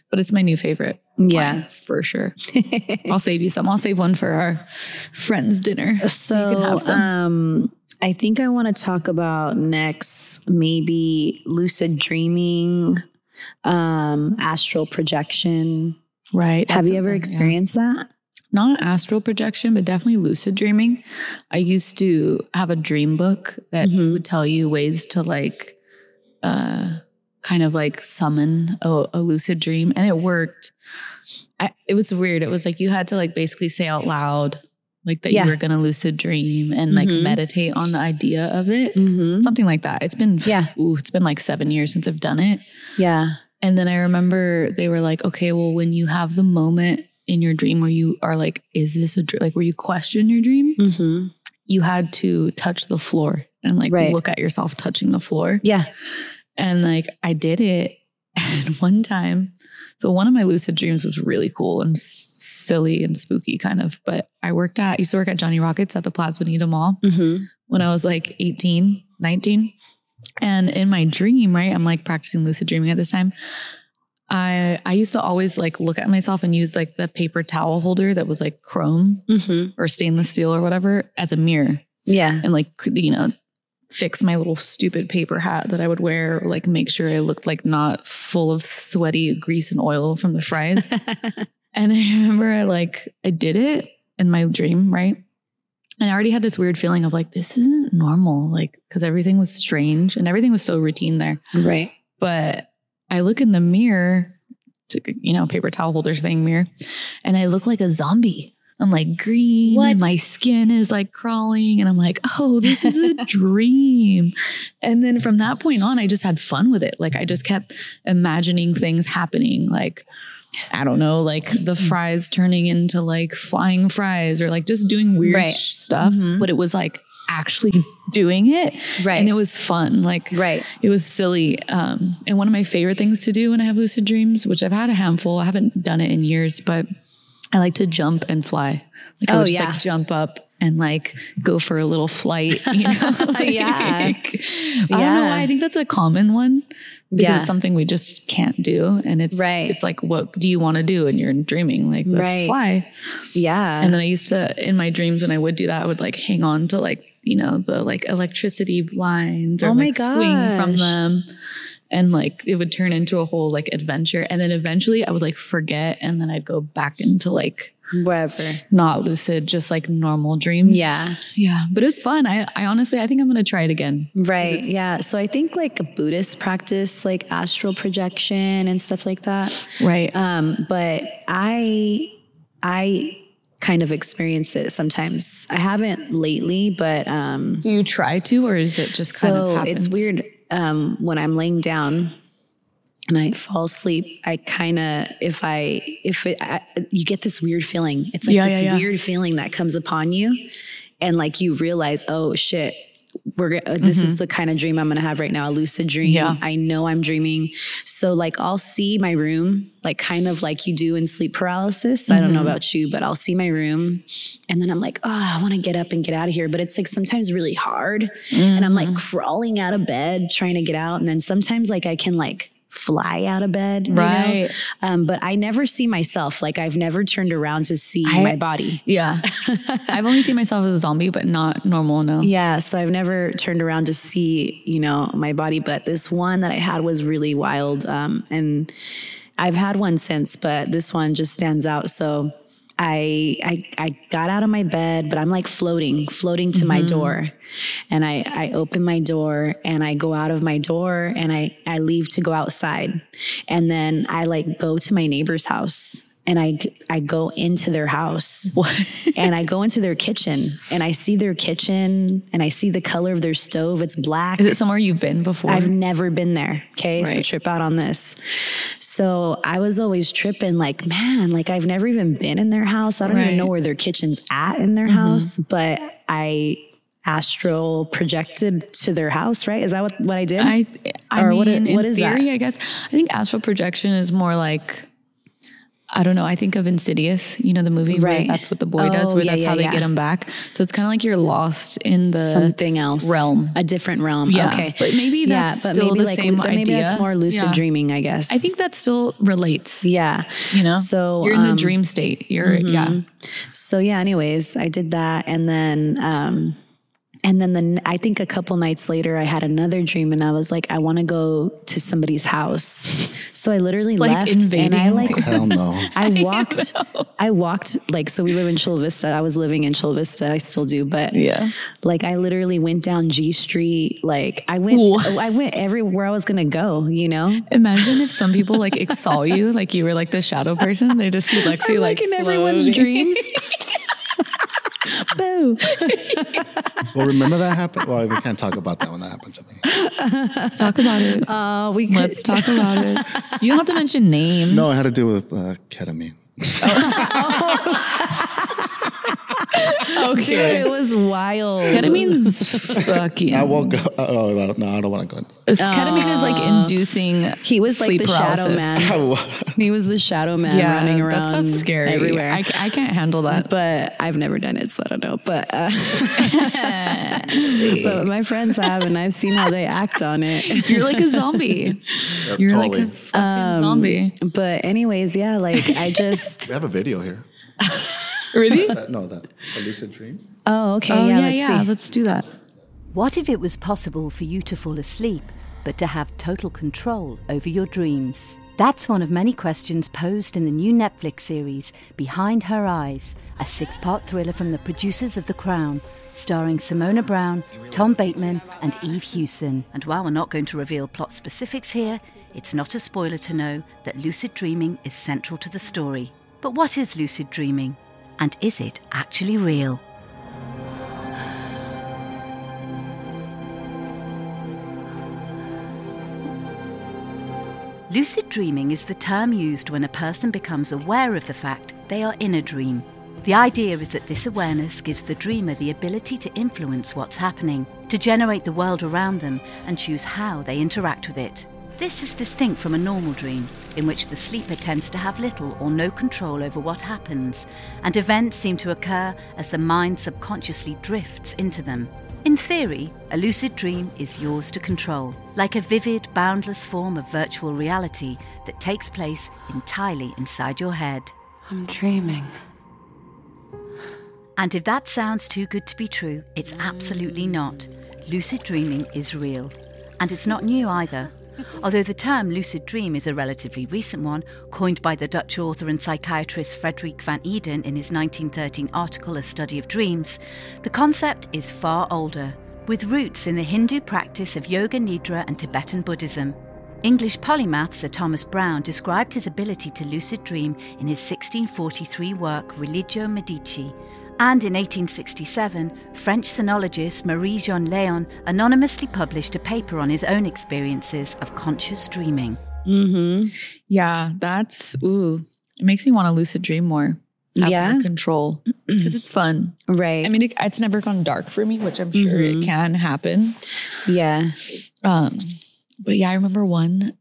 But it's my new favorite. Yeah. wine, for sure. I'll save you some. I'll save one for our friends' dinner. So, you can have some. um, I think I want to talk about next maybe lucid dreaming, um, astral projection. right. Have you ever something, yeah. experienced that? Not astral projection, but definitely lucid dreaming. I used to have a dream book that Mhm. would tell you ways to like, uh, kind of like summon a, a lucid dream, and it worked. I, it was weird. It was like you had to like basically say out loud like that Yeah. you were going to lucid dream and like Mhm. meditate on the idea of it. Mm-hmm. Something like that. It's been Yeah. ooh, it's been like seven years since I've done it. Yeah. And then I remember they were like, okay, well, when you have the moment in your dream where you are like, is this a dream? Like where you question your dream, Mm-hmm. you had to touch the floor and like Right. look at yourself touching the floor. Yeah. And like I did it. And one time, so one of my lucid dreams was really cool and silly and spooky kind of. But I worked at, used to work at Johnny Rockets at the Plaza Bonita Mall Mm-hmm. when I was like 18, 19. And in my dream, right, I'm like practicing lucid dreaming at this time. I I used to always like look at myself and use like the paper towel holder that was like chrome Mm-hmm. or stainless steel or whatever as a mirror Yeah. and like you know fix my little stupid paper hat that I would wear like make sure I looked like not full of sweaty grease and oil from the fries. And I remember I like I did it in my dream, right? And I already had this weird feeling of like this isn't normal, like because everything was strange and everything was so routine there. right. But I look in the mirror, to, you know, paper towel holder thing mirror, and I look like a zombie. I'm like green, What? and my skin is like crawling, and I'm like, oh, this is a dream. And then from that point on, I just had fun with it. Like I just kept imagining things happening, like I don't know, like the fries turning into like flying fries, or like just doing weird Right. stuff. Mhm. But it was like actually doing it, Right. and it was fun. Like right. it was silly. Um, and one of my favorite things to do when I have lucid dreams, which I've had a handful, I haven't done it in years, but I like to jump and fly. Like I Oh, would just yeah. like jump up and like go for a little flight. You know? Yeah. Like, I don't know why. I think that's a common one. Because Yeah. it's something we just can't do. And it's Right. it's like, what do you want to do? And you're dreaming, like, let's Right. fly. Yeah. And then I used to, in my dreams, when I would do that, I would like hang on to like, you know, the like electricity lines or Oh my like swing from them. And like it would turn into a whole like adventure. And then eventually I would like forget and then I'd go back into like wherever. not lucid, just like normal dreams. Yeah. Yeah. But it's fun. I, I honestly, I think I'm going to try it again. Right. Yeah. So I think like a Buddhist practice like astral projection and stuff like that. Right. Um, but I I kind of experience it sometimes. I haven't lately, but um do you try to, or is it just kind so of happens? it's weird um when I'm laying down and I fall asleep, I kind of if I if it I, you get this weird feeling. It's like Yeah, this yeah, yeah. weird feeling that comes upon you and like you realize, "Oh shit, we're uh, this is the kind of dream I'm going to have right now, a lucid dream. Mm-hmm. Yeah. I know I'm dreaming." So like I'll see my room like kind of like you do in sleep paralysis. I don't know Mm-hmm. about you, but I'll see my room and then I'm like, "Oh, I want to get up and get out of here." But it's like sometimes really hard and I'm like Mm-hmm. crawling out of bed trying to get out and then sometimes like I can like fly out of bed you know? Right. um, but i never see myself like i've never turned around to see I- my body Yeah. I've only seen myself as a zombie, but not normal. No. yeah so i've never turned around to see you know my body but this one that i had was really wild um, and i've had one since but this one just stands out so I, I I got out of my bed, but I'm like floating, floating to my mm-hmm. door. And I, I open my door and I go out of my door and I, I leave to go outside. And then I like go to my neighbor's house and I, I go into their house and I go into their kitchen and I see their kitchen and I see the color of their stove. It's black. Is it somewhere you've been before? I've never been there. Okay. So Right. trip out on this. So I was always tripping like, man, like I've never even been in their house. I don't even know where their kitchen's at in their mm-hmm. house, but I astral projected to their house, right? Is that what, what I did? I, I Or mean, what i- in that? theory, I guess. I think astral projection is more like I don't know. I think of Insidious, you know, the movie where Right. that's what the boy does, Oh, where yeah, that's yeah, how they yeah. get him back. So it's kind of like you're lost in the Something else. realm. A different realm. Yeah, Okay. but maybe that's still the same but maybe that's more lucid Yeah. dreaming, I guess. I think that still relates. Yeah. You know, So you're in the um, dream state. You're yeah. So yeah, anyways, I did that and then um and then the I think a couple nights later I had another dream and I was like I want to go to somebody's house. So I literally like left and I like Hell no. I walked I walked like so we live in Chula Vista. I was living in Chula Vista. I still do, but Yeah. like I literally went down G Street. Like I went What? Oh, I went everywhere I was going to go, you know? Imagine if some people like saw you, like you were like the shadow person. They just see Lexy like, in everyone's dreams. Boo. Well, remember that happened? Well, we can't talk about that when that happened to me. Talk about it. Uh, we could, Let's talk about it. You don't have to mention names. No, it had to do with uh, ketamine. Dude, it was wild. Ketamine's fucking. I won't go. Oh, no, no, I don't want to go. in. Ketamine is like inducing. He was like sleep the shadow man. He was the shadow man Yeah, running around that stuff's scary. everywhere. I, I can't handle that. but I've never done it, so I don't know. But, uh, but my friends have, and I've seen how they act on it. You're like a zombie. You're like a fucking zombie. But anyways, yeah, like I just. we have a video here. Really? That, no, that lucid dreams. Oh, okay. Oh yeah, yeah, let's yeah. see. Let's do that. What if it was possible for you to fall asleep, but to have total control over your dreams? That's one of many questions posed in the new Netflix series Behind Her Eyes, a six part thriller from the producers of The Crown, starring Simona Brown, Tom Bateman, and Eve Hewson. And while we're not going to reveal plot specifics here, it's not a spoiler to know that lucid dreaming is central to the story. But what is lucid dreaming? And is it actually real? Lucid dreaming is the term used when a person becomes aware of the fact they are in a dream. The idea is that this awareness gives the dreamer the ability to influence what's happening, to generate the world around them, and choose how they interact with it. This is distinct from a normal dream, in which the sleeper tends to have little or no control over what happens, and events seem to occur as the mind subconsciously drifts into them. In theory, a lucid dream is yours to control, like a vivid, boundless form of virtual reality that takes place entirely inside your head. I'm dreaming. And if that sounds too good to be true, it's absolutely not. Lucid dreaming is real. And it's not new either. Although the term lucid dream is a relatively recent one, coined by the Dutch author and psychiatrist Frederik van Eden in his 1913 article A Study of Dreams, the concept is far older, with roots in the Hindu practice of Yoga Nidra and Tibetan Buddhism. English polymath Sir Thomas Browne described his ability to lucid dream in his 1643 work Religio Medici, and in 1867, French sinologist Marie Jean Léon anonymously published a paper on his own experiences of conscious dreaming. Mm-hmm. Yeah, that's ooh. It makes me want to lucid dream more. Have Yeah? control because it's fun. Right. I mean, it, it's never gone dark for me, which I'm sure Mhm. it can happen. yeah. Um, but yeah, I remember one.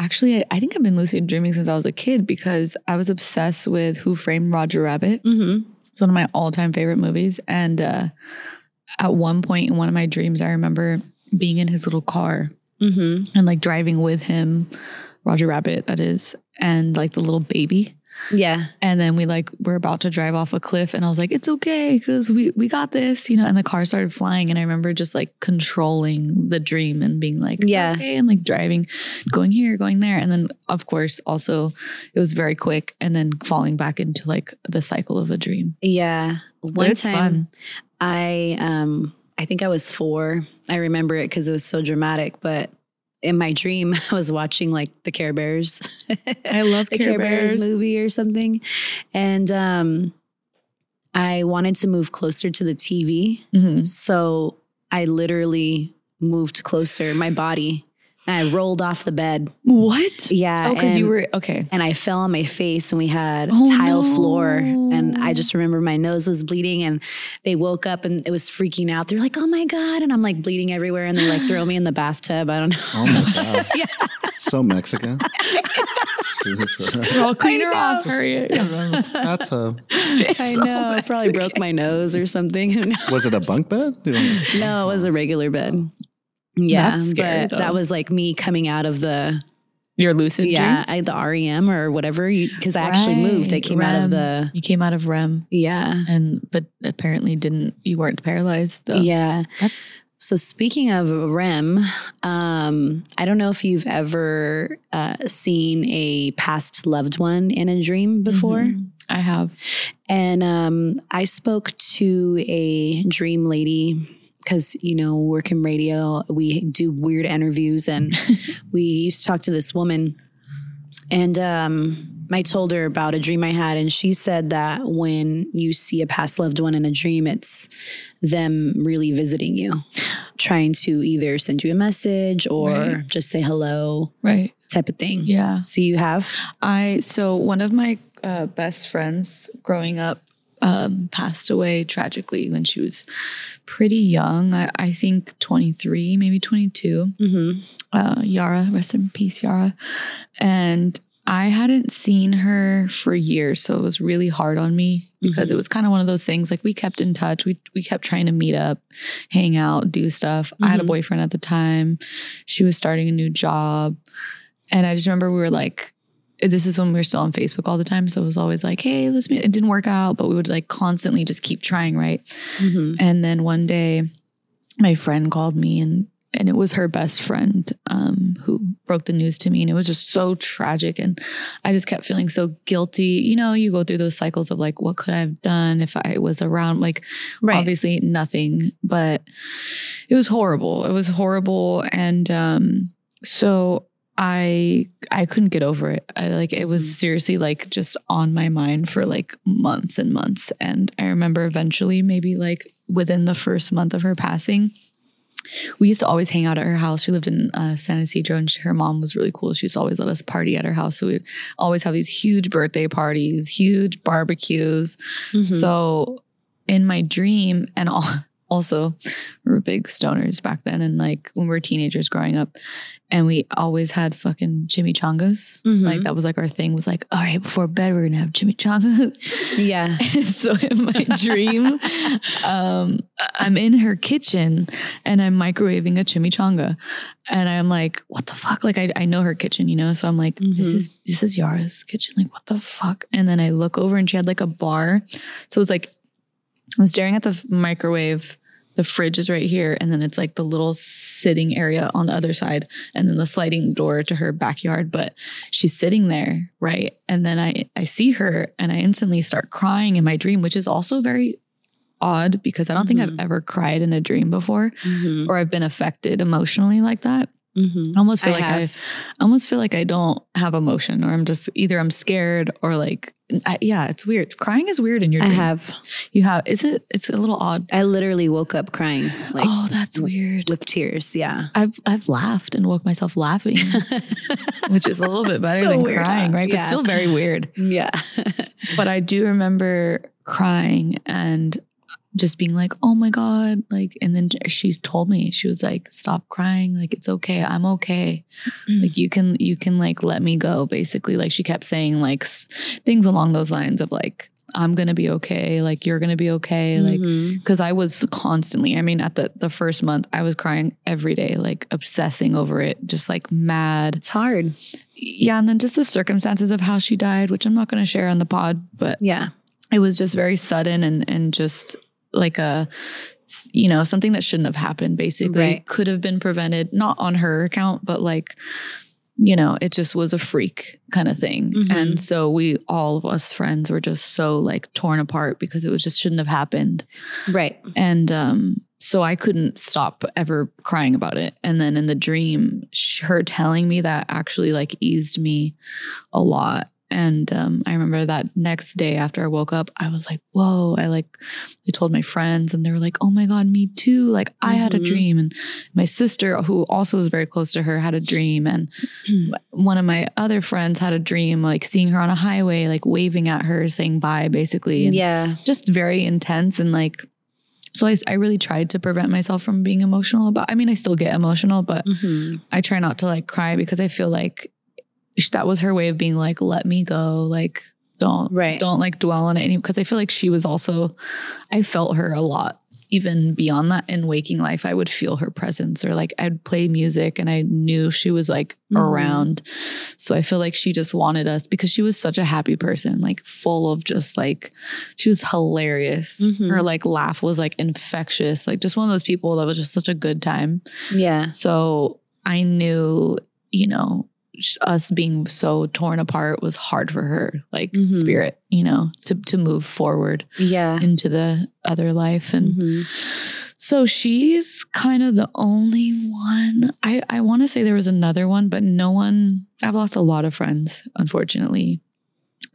Actually, I, I think I've been lucid dreaming since I was a kid because I was obsessed with Who Framed Roger Rabbit. Mm-hmm. It's one of my all-time favorite movies, and uh, at one point in one of my dreams, I remember being in his little car Mm-hmm. and like driving with him, Roger Rabbit, that is, and like the little baby. Yeah. And then we like we're about to drive off a cliff, and I was like, "It's okay, because we we got this," you know. And the car started flying, and I remember just like controlling the dream and being like, Yeah. okay," and like driving, going here, going there, and then of course also it was very quick, and then falling back into like the cycle of a dream. Yeah. One it's time fun. I um I think I was four. I remember it because it was so dramatic, but in my dream I was watching like the Care Bears. I love the Care Care Bears Bears. movie or something. And um I wanted to move closer to the TV. Mhm. So I literally moved closer, my body, and I rolled off the bed. What? Yeah. Oh, because you were okay. and I fell on my face and we had Oh, tile floor and. I just remember my nose was bleeding and they woke up and it was freaking out. They're like, "Oh my god." And I'm like bleeding everywhere and they like throw me in the bathtub. I don't know. Oh my god. So Mexican. I'll clean her off. Just- Hurry. bathtub. I know. I probably broke my nose or something. Who knows? Was it a bunk bed? No, it was a regular bed. Yeah, That's scary, but that was like me coming out of the Your lucid yeah, dream. I, the REM or whatever. Because I actually moved. I Right, came out of the You came out of REM, yeah, and but apparently didn't. You weren't paralyzed though. yeah. That's So speaking of REM, um, I don't know if you've ever uh, seen a past loved one in a dream before. Mhm. I have. And um, I spoke to a dream lady because, you know, work in radio, we do weird interviews. And we used to talk to this woman. And um, I told her about a dream I had. And she said that when you see a past loved one in a dream, it's them really visiting you, trying to either send you a message or Right. just say hello Right. type of thing. Yeah. So you have? I so one of my uh, best friends growing up um, passed away tragically when she was pretty young. I, I think 23, maybe 22. Mm-hmm. Uh, Yara, rest in peace, Yara. And I hadn't seen her for years, so it was really hard on me because Mhm. it was kind of one of those things. Like we kept in touch, we we kept trying to meet up, hang out, do stuff. I had a Mhm. boyfriend at the time. She was starting a new job, and I just remember we were like, this is when we were still on Facebook all the time. So it was always like, hey, let's meet. It didn't work out, but we would like constantly just keep trying, right? Mm-hmm. And then one day, my friend called me, and and it was her best friend um, who broke the news to me, and it was just so tragic. And I just kept feeling so guilty. You know, you go through those cycles of like, what could I have done if I was around? Like, Right. obviously nothing, but it was horrible. It was horrible, and um, so I I couldn't get over it. I like it was Mhm. seriously like just on my mind for like months and months. And I remember eventually, maybe like within the first month of her passing, we used to always hang out at her house. She lived in uh, San Ysidro, and she, her mom was really cool. She used to always let us party at her house. So we'd always have these huge birthday parties, huge barbecues. Mhm. So in my dream, and all, also we were big stoners back then, and like when we were teenagers growing up, and we always had fucking chimichangas. Mhm. Like that was like our thing. Was like, all right, before bed we're gonna have chimichangas. yeah. so in my dream, um, I'm in her kitchen and I'm microwaving a chimichanga, and I'm like, what the fuck? Like I, I know her kitchen, you know. So I'm like, this Mhm. is this is Yara's kitchen. Like what the fuck? And then I look over and she had like a bar. So it's like I'm staring at the microwave. The fridge is right here, and then it's like the little sitting area on the other side, and then the sliding door to her backyard. But she's sitting there, right? And then I I see her, and I instantly start crying in my dream, which is also very odd because I don't think I've Mhm. ever cried in a dream before, Mhm. or I've been affected emotionally like that. Mhm. I almost feel I like I, have. I almost feel like I don't have emotion, or I'm just either I'm scared or like, I, yeah, it's weird. Crying is weird in your Dream. I have. You have, is it? It's a little odd. I literally woke up crying, like oh, that's weird. with tears. Yeah. I've I've laughed and woke myself laughing, which is a little bit better So than weird, crying, huh? right? But Yeah. still very weird. yeah. But I do remember crying and just being like, "Oh my god!" Like, and then she's told me she was like, "Stop crying. Like, it's okay. I'm okay. like, you can you can like let me go." Basically, like she kept saying like s- things along those lines of like, "I'm gonna be okay. Like, you're gonna be okay." Like, mm-hmm. because I was constantly, I mean, at the the first month, I was crying every day, like obsessing over it, just like mad. it's hard. Yeah, and then just the circumstances of how she died, which I'm not going to share on the pod, but Yeah. it was just very sudden and and just like a you know something that shouldn't have happened basically Right. could have been prevented not on her account but like you know it just was a freak kind of thing Mhm. and so we all of us friends were just so like torn apart because it was just shouldn't have happened Right. and um so I couldn't stop ever crying about it. And then in the dream, sh- her telling me that actually like eased me a lot. And um, I remember that next day after I woke up, I was like, whoa. I like, I told my friends and they were like, oh my God, me too. Like, I had a Mhm. dream. And my sister, who also was very close to her, had a dream. And one of my other friends had a dream, like seeing her on a highway, like waving at her, saying bye, basically. And Yeah. just very intense and like so I, I really tried to prevent myself from being emotional about i mean i still get emotional but Mhm. i try not to like cry because i feel like that was her way of being like, let me go. Like, don't, Right. don't like dwell on it any because I feel like she was also, I felt her a lot. Even beyond that, in waking life, I would feel her presence, or like I'd play music and I knew she was like Mhm. around. So I feel like she just wanted us because she was such a happy person, like full of just like, she was hilarious. Mhm. Her like laugh was like infectious, like just one of those people that was just such a good time. Yeah. So I knew, you know, us being so torn apart was hard for her, like Mhm. spirit, you know, to to move forward Yeah. into the other life. And Mhm. so she's kind of the only one. I I want to say there was another one, but no one. I've lost a lot of friends, unfortunately.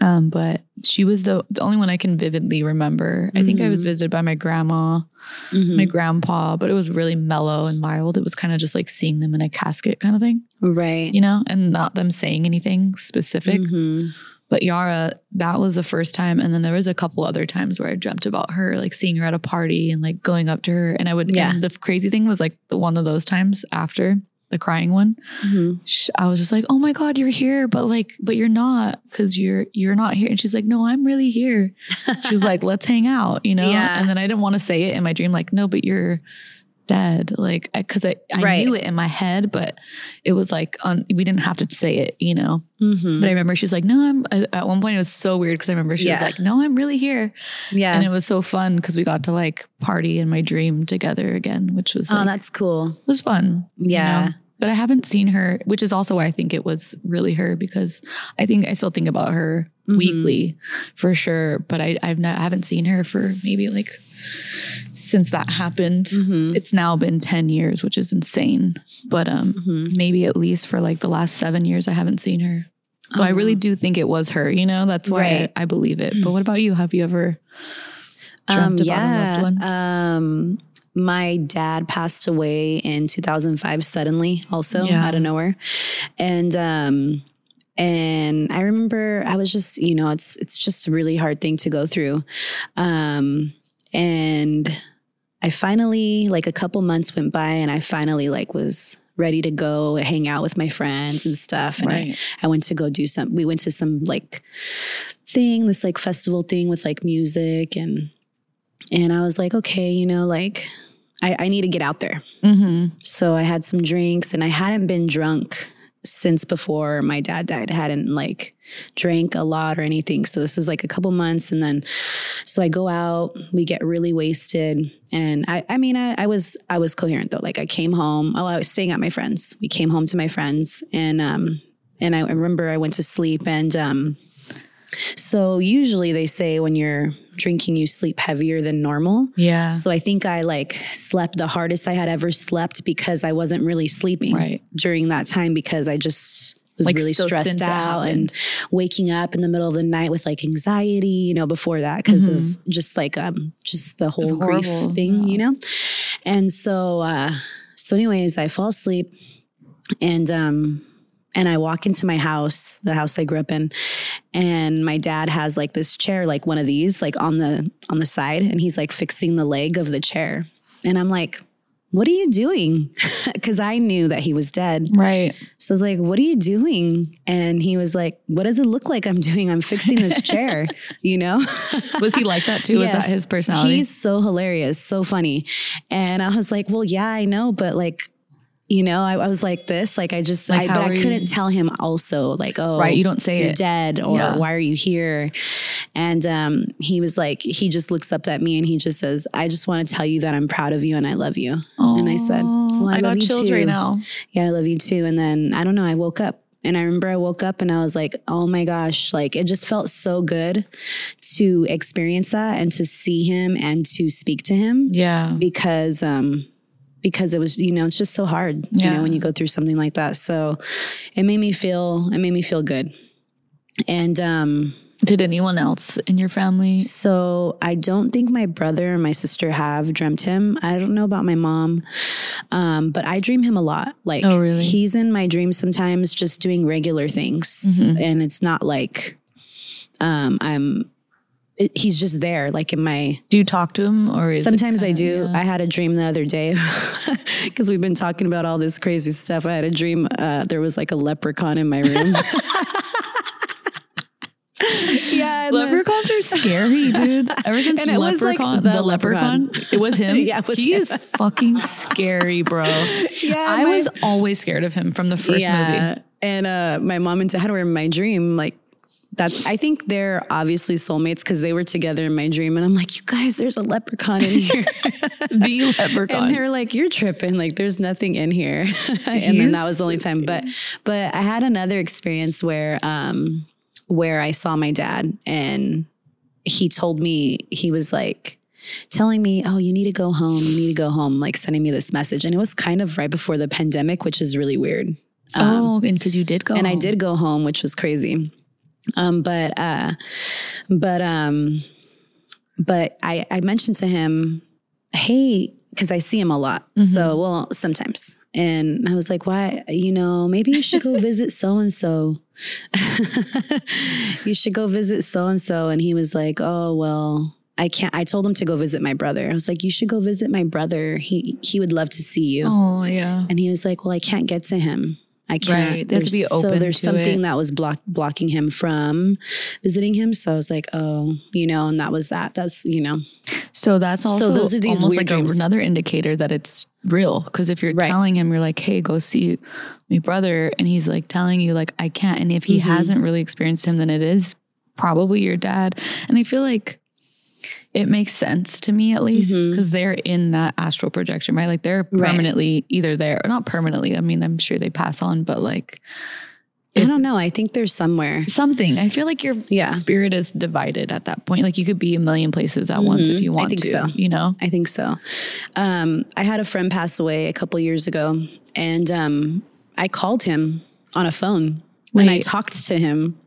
Um, but she was the the only one I can vividly remember. I think I was Mhm. visited by my grandma Mhm. my grandpa, but it was really mellow and mild. It was kind of just like seeing them in a casket kind of thing, right. you know, and not them saying anything specific. Mhm. But Yara, that was the first time. And then there was a couple other times where I dreamt about her, like seeing her at a party and like going up to her. And I would, Yeah. and the crazy thing was like the one of those times after the crying one, Mhm. sh- I was just like, "Oh my god, you're here!" But like, but you're not because you're you're not here. And she's like, "No, I'm really here." She's like, "Let's hang out," you know. Yeah. And then I didn't want to say it in my dream, like, "No, but you're dead," like because I, I Right. knew it in my head, but it was like un- we didn't have to say it, you know. Mhm. But I remember she's like, "No, I'm." I- At one point, it was so weird because I remember she was like, "No, I'm really here," yeah. and it was so fun because we got to like party in my dream together again, which was oh, that's cool. It was fun. you Yeah. know? But I haven't seen her, which is also why I think it was really her because I think I still think about her Mhm. weekly for sure. But I I've not I haven't seen her for maybe like since that happened. Mhm. It's now been 10 years, which is insane. But um Mhm. maybe at least for like the last seven years I haven't seen her. So I Oh, really do think it was her, you know? That's why Right. I, I believe it. But what about you? Have you ever dreamt about a loved one? Um, my dad passed away in 2005 suddenly, also Yeah. out of nowhere, and um, and I remember I was just, you know, it's it's just a really hard thing to go through, um, and I finally, like a couple months went by, and I finally like was ready to go hang out with my friends and stuff, and I I went to go do some. We went to some like thing, this like festival thing with like music and and I was like, okay, you know, like I, I need to get out there. Mm-hmm. So I had some drinks and I hadn't been drunk since before my dad died. Hadn't like drank a lot or anything. So this was like a couple months. And then so I go out, we get really wasted. And I I mean I, I was I was coherent though. Like I came home. Well, I was staying at my friends. We came home to my friends and um and I remember I went to sleep and um so usually they say when you're drinking you sleep heavier than normal. Yeah. So I think I like slept the hardest I had ever slept because I wasn't really sleeping Right. during that time because I just was Like, really so stressed out and waking up in the middle of the night with like anxiety, you know, before that because of just like um just the whole grief Mm-hmm. thing, yeah. you know. And so uh so anyways, I fall asleep and um and I walk into my house, the house I grew up in, and my dad has like this chair, like one of these, like on the on the side, and he's like fixing the leg of the chair. And I'm like, what are you doing? Because I knew that he was dead. Right. So I was like, what are you doing? And he was like, what does it look like I'm doing? I'm fixing this chair, you know? Was he like that too? Was that his personality? He's so hilarious, so funny. And I was like, well, yeah, I know, but like, you know, I, I was like this, like I just, Like, I, but I couldn't you- tell him also, like, oh, Right, you don't say you're it. dead, or Yeah. why are you here? And um, he was like, he just looks up at me and he just says, I just want to tell you that I'm proud of you and I love you. and I said, well, I, I, love got you chills too. right now. Yeah, I love you too. And then I don't know, I woke up and I remember I woke up and I was like, oh my gosh, like it just felt so good to experience that and to see him and to speak to him Yeah. because um because it was you know it's just so hard you Yeah. know when you go through something like that so it made me feel it made me feel good and um Did anyone else in your family? so I don't think my brother and my sister have dreamt him. I don't know about my mom, um, but I dream him a lot. Like, Oh, really? he's in my dreams sometimes, just doing regular things, Mm-hmm. and it's not like um, I'm it, he's just there, like in my. Do you talk to him or is Sometimes I do. yeah. I had a dream the other day because we've been talking about all this crazy stuff. I had a dream uh, there was like a leprechaun in my room. yeah, Leprechauns are scary, dude. Ever since And was, like, Leprechaun, the the, leprechaun, leprechaun. it was him. Yeah, was he him. is fucking scary, bro. Yeah, I my- was always scared of him from the first movie. And uh, my mom and dad were in my dream. Like, that's, I think they're obviously soulmates because they were together in my dream. And I'm like, you guys, there's a leprechaun in here. The leprechaun. and they're like, you're tripping. Like, there's nothing in here. and then that was the only time. But, but I had another experience where, um, where I saw my dad and he told me, he was like, telling me, oh, you need to go home. You need to go home, like sending me this message. And it was kind of right before the pandemic, which is really weird. oh, and because you did go, and I did go home, which was crazy. Um, but uh, but um, but I I mentioned to him, hey, because I see him a lot. So well, sometimes. And I was like, why, you know, maybe you should go visit so and so. You should go visit so and so. And he was like, oh, well, I can't. I told him to go visit my brother. I was like, you should go visit my brother. He he would love to see you. Oh yeah. And he was like, "Well, I can't get to him. I can't. Right, they have to be There's- so there's something it. that was block, blocking him from visiting him. So I was like, oh, you know, and that was that. That's you know, So that's also so those are these almost like a- another indicator that it's real. Because if you're Right. telling him, you're like, "Hey, go see my brother," and he's like telling you, like, "I can't," and if he Mm-hmm. hasn't really experienced him, then it is probably your dad. And I feel like it makes sense to me at least Mm-hmm. because they're in that astral projection, right? Like they're Right. permanently either there or not permanently. I mean, I'm sure they pass on, but like I don't know. I think there's somewhere. something. I feel like your Yeah. spirit is divided at that point. Like you could be a million places at once if you want think to. so. You know. I think so. Um, I had a friend pass away a couple years ago, and um, I called him on a phone and I talked to him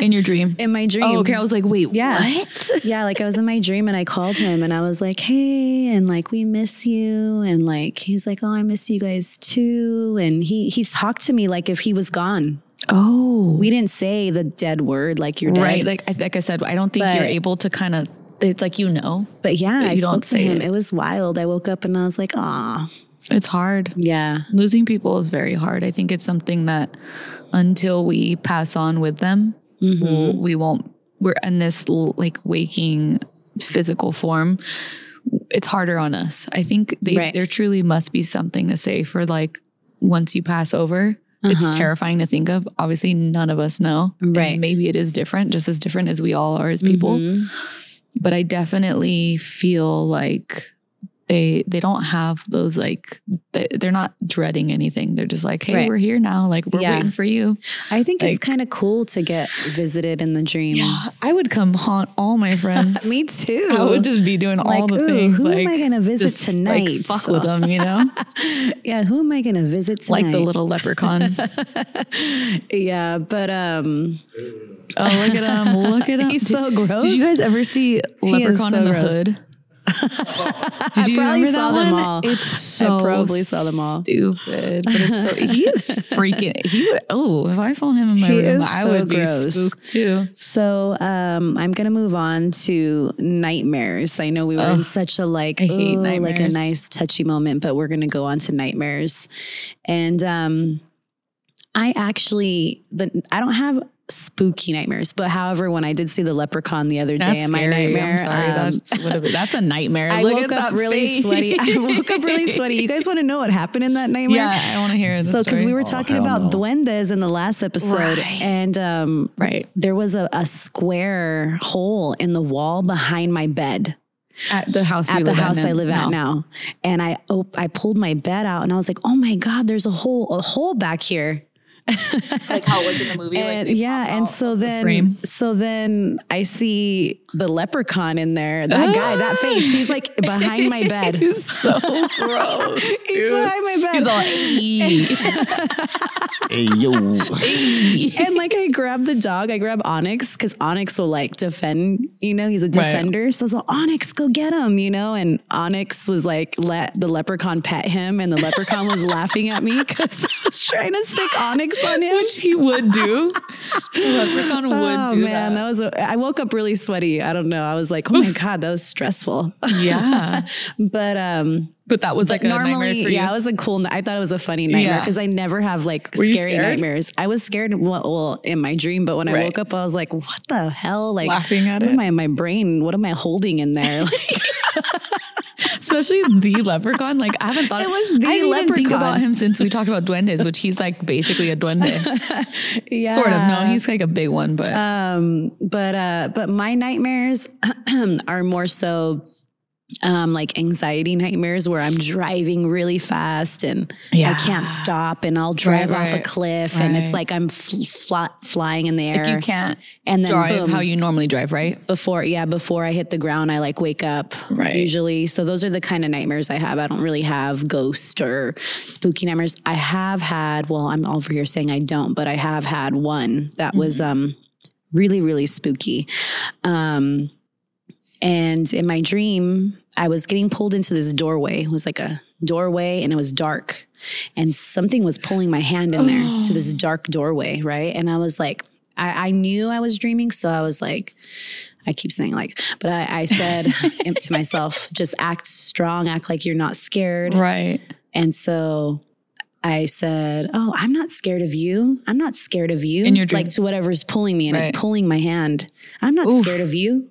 in your dream. in my dream. Oh, okay. I was like, wait, Yeah. what? yeah, like I was in my dream and I called him and I was like, hey, and like we miss you. And like he was like, Oh, I miss you guys too. And he he's talked to me like if he was gone. Oh, We didn't say the dead word like you're dead. right. Like, I- like I said, I don't think But- you're able to kind of. It's like you know, but yeah, But I spoke to say him. it. It. was wild. I woke up and I was like, ah, it's hard. yeah. Losing people is very hard. I think it's something that until we pass on with them, Mm-hmm. we'll, we won't. We're in this like waking physical form. It's harder on us. I think they, Right. there truly must be something to say for like once you pass over. It's Uh-huh. terrifying to think of. Obviously, none of us know. And Right. maybe it is different, just as different as we all are as people. Mhm. But I definitely feel like they they don't have those like they, they're not dreading anything. They're just like, hey, Right. we're here now. Like we're Yeah. waiting for you. I think it's kind of cool to get visited in the dream. I would come haunt all my friends. Me too. I would just be doing all the ooh, things. who like, am I going to visit just, tonight? Like, fuck with them, you know, yeah, who am I going to visit tonight? like the little leprechaun. yeah, but um, Oh, look at him! Look at him! He's so gross. Did you guys ever see Leprechaun so in the gross. Hood? Did you probably remember saw that them one? all. It's so I probably saw them all. Stupid, but it's so he is freaking. He would. Oh, if I saw him in my He room, I so would gross. be spooked too. So um, I'm gonna move on to nightmares. I know we were in such a like, I hate ooh, like a nice touchy moment, but we're gonna go on to nightmares. And um, I actually, the I don't have spooky nightmares, but however, when I did see the leprechaun the other day in my nightmare, I'm sorry. um, that's a, that's a nightmare. I Look woke at up that really face. sweaty. I woke up really sweaty. You guys want to know what happened in that nightmare? Yeah, I want to hear the So, because we were talking about no. duendes in the last episode, Right. and um, right there was a, a square hole in the wall behind my bed at the house. at the house I live now. at now. And I op- I pulled my bed out, and I was like, "Oh my god, there's a hole a hole back here." Like how it was in the movie. And yeah, and so then frame. so then I see the leprechaun in there. That guy, that face, he's like behind my bed. He's so gross. He's dude. behind my bed. He's all "Hey." Hey yo, and like I grabbed the dog, I grabbed Onyx because Onyx will like defend, you know, he's a defender. So I was like, Onyx, go get him, you know. And Onyx was like, let the leprechaun pet him, and the leprechaun was laughing at me because I was trying to sick Onyx on him. Which he would do. Leprechaun would Oh do man, that. that. was. A, I woke up really sweaty. I don't know. I was like, oh my god, that was stressful. Yeah. but um, But that was like but a nightmare normally, for you. yeah, it was a cool. I thought it was a funny nightmare Yeah. because I never have like Were scary nightmares. I was scared. Well, well, in my dream, but when I woke up, I was like, what the hell? Like Laughing at what it. am I my brain? What am I holding in there? Especially the leprechaun. Like I haven't thought It was the I didn't even think leprechaun. about him since we talked about duendes, which he's like basically a duende. yeah, Sort of. No, he's like a big one, but Um, but uh, but my nightmares are more so um like anxiety nightmares where I'm driving really fast and I can't stop and I'll drive Right, off a right, cliff and it's like I'm fl- flying in the air. like you can't and then drive boom, how you normally drive, right? before yeah before I hit the ground I like wake up Right. usually so those are the kind of nightmares I have I don't really have ghost or spooky nightmares I have had well I'm over here saying I don't but I have had one that was Mm-hmm. um really really spooky um and in my dream I was getting pulled into this doorway it was like a doorway and it was dark and something was pulling my hand in there to this oh. dark doorway right and I was like I, I knew I was dreaming so I was like I keep saying like, but I, I said to myself, just act strong, act like you're not scared. Right. And so I said, Oh, I'm not scared of you. I'm not scared of you. In your dream. Like to whatever's pulling me and Right. it's pulling my hand. I'm not Oof. scared of you.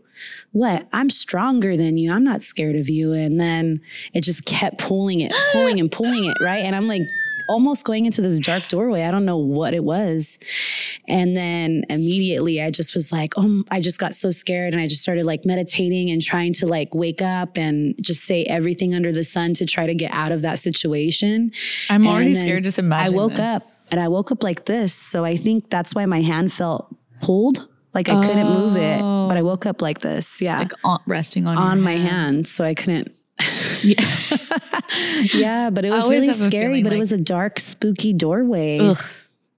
What? I'm stronger than you. I'm not scared of you. And then it just kept pulling it, pulling and pulling it, right? And I'm like almost going into this dark doorway. I don't know what it was. And then immediately I just was like, oh, I just got so scared. And I just started like meditating and trying to like wake up and just say everything under the sun to try to get out of that situation. I'm already scared just imagine. I woke up and I woke up like this. So I think that's why my hand felt pulled. Like I couldn't move it, but I oh. woke up like this. Yeah. like on, resting on on my hand. So I couldn't. Yeah. Yeah. But it was really scary, but it was a dark, spooky doorway. Ugh.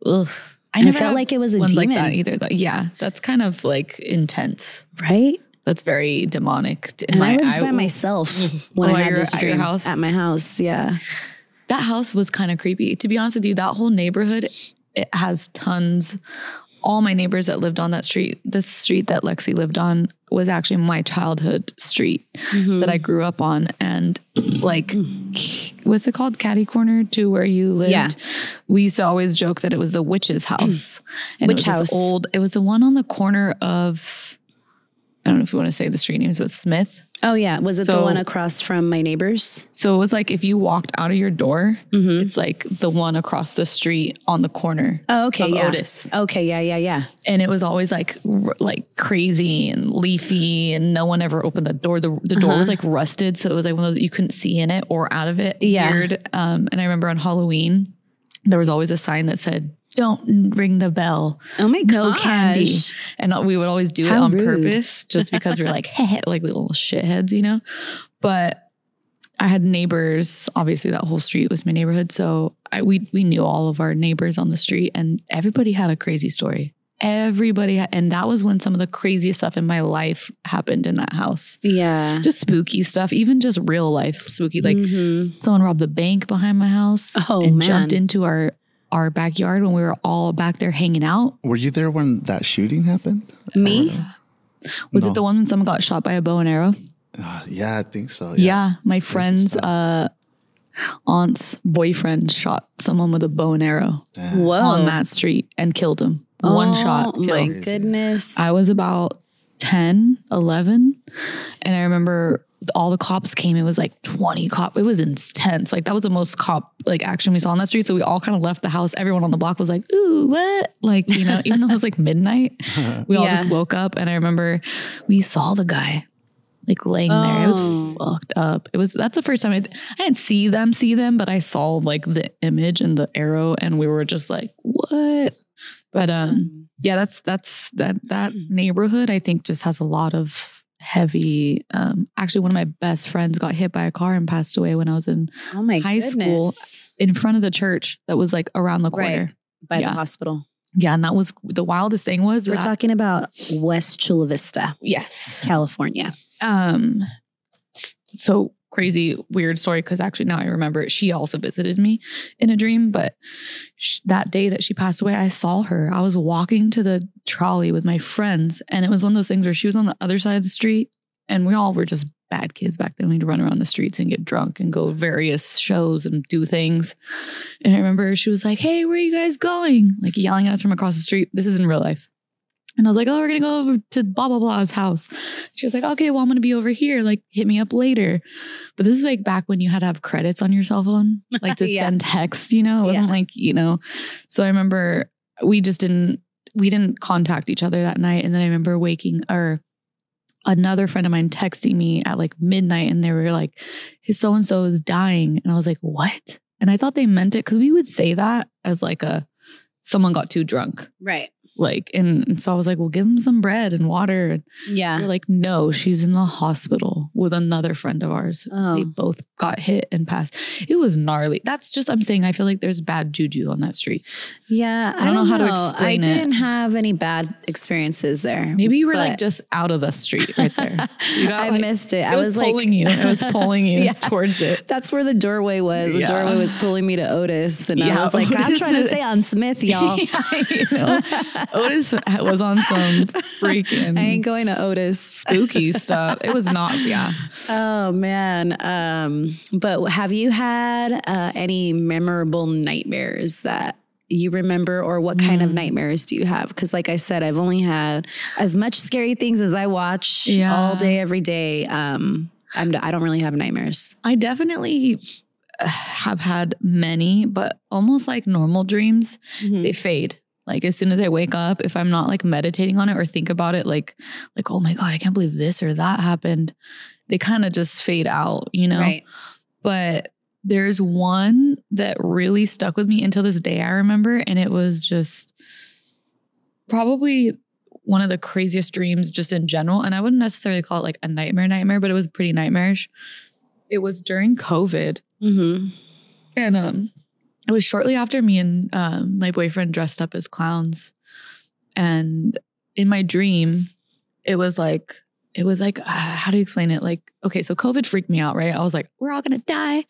Ugh. I And never felt like it was a ones like demon. that either. Though. Yeah, that's kind of like intense. Right? That's very demonic. In And my, I lived by I- myself when Oh, I had your- this dream house? At my house, yeah. That house was kind of creepy. To be honest with you, that whole neighborhood it has tons. All my neighbors that lived on that street, the street that Lexy lived on, was actually my childhood street Mm-hmm. that I grew up on. And like, what's it called? Caddy Corner to where you lived. Yeah. We used to always joke that it was the witch's house. And Which it was house? old, it was the one on the corner of, I don't know if you want to say the street names, but Smith. Oh yeah, was it the one across from my neighbors? So it was like if you walked out of your door, Mm-hmm. it's like the one across the street on the corner. Oh, okay, yeah. Otis. Okay, yeah, yeah, yeah. And it was always like r- like crazy and leafy, and no one ever opened the door. The, the door was like rusted, so it was like one of those you couldn't see in it or out of it. Uh-huh. Yeah. Weird. Um, and I remember on Halloween, there was always a sign that said, "Don't ring the bell." Oh my god. no gosh. candy. And we would always do it on rude. purpose just because we are like, like little shitheads, you know? But I had neighbors. Obviously, that whole street was my neighborhood. So I, we, we knew all of our neighbors on the street and everybody had a crazy story. Everybody, had, and that was when some of the craziest stuff in my life happened in that house. Yeah. Just spooky stuff, even just real life spooky. Like Mhm. someone robbed the bank behind my house Oh, and man. jumped into our our backyard when we were all back there hanging out. Were you there when that shooting happened? me? Was No. it the one when someone got shot by a bow and arrow? Uh, yeah, I think so. Yeah, my friend's uh, aunt's boyfriend shot someone with a bow and arrow Damn. Whoa. on that street and killed him. One Oh, shot. My goodness. I was about 10, 11. And I remember all the cops came. It was like 20 cop. It was intense. Like that was the most cop like action we saw on that street. So we all kind of left the house. Everyone on the block was like, ooh, what? Like, you know, even though it was like midnight, we all Yeah. just woke up. And I remember we saw the guy like laying there. It was Oh. fucked up. It was, that's the first time I, I didn't see them, see them, but I saw like the image and the arrow and we were just like, what? But, um, yeah, that's, that's that, that neighborhood I think just has a lot of heavy, um, actually one of my best friends got hit by a car and passed away when I was in, oh my high school. in front of the church that was like around the Right. corner. By Yeah. the hospital. Yeah. And that was the wildest thing was We're that- talking about West Chula Vista, yes. California. um so crazy weird story because actually now I remember it. She also visited me in a dream, but that day that she passed away, I saw her. I was walking to the trolley with my friends, and it was one of those things where she was on the other side of the street, and we all were just bad kids back then. We'd run around the streets and get drunk and go various shows and do things. And I remember she was like, "Hey, where are you guys going?" Like yelling at us from across the street. This is in real life. And I was like, oh, we're going to go over to blah, blah, blah's house. She was like, okay, well, I'm going to be over here. Like, hit me up later. But this is like back when you had to have credits on your cell phone, like to Yeah. send text, you know? It wasn't Yeah. like, you know. So I remember we just didn't, we didn't contact each other that night. And then I remember waking or another friend of mine texting me at like midnight and they were like, his so and so is dying. And I was like, what? And I thought they meant it because we would say that as like a, someone got too drunk Right. Like and, and so i was like well give him some bread and water and Yeah. they're like no she's in the hospital with another friend of ours Oh. they both got hit and passed it was gnarly that's just i'm saying i feel like there's bad juju on that street Yeah, I don't know how to explain I didn't have any bad experiences there. maybe you were like just out of the street right there so you got, I like- missed it. it I was, was, pulling like, you it was pulling you Yeah. towards it That's where the doorway was. The Yeah. doorway was pulling me to Otis, and Yeah, I was like, I'm Otis trying to stay on Smith, y'all. you know, Otis was on some freaking I ain't going to Otis. spooky stuff. It was not, yeah. Oh man. Um, but have you had uh, any memorable nightmares that you remember or what kind Mm. of nightmares do you have? Because like I said, I've only had as much scary things as I watch Yeah. all day, every day. Um, I'm, I don't really have nightmares. I definitely have had many, but almost like normal dreams, Mm-hmm. they fade. Like as soon as I wake up, if I'm not like meditating on it or think about it, like like oh my god, I can't believe this or that happened, they kind of just fade out, you know. Right. But there's one that really stuck with me until this day. I remember, and it was just probably one of the craziest dreams just in general. And I wouldn't necessarily call it like a nightmare, nightmare, but it was pretty nightmarish. It was during COVID. Mm-hmm. And um, it was shortly after me and um, my boyfriend dressed up as clowns. And in my dream, it was like, it was like, uh, how do you explain it? Like, okay, so COVID freaked me out, right? I was like, we're all gonna die.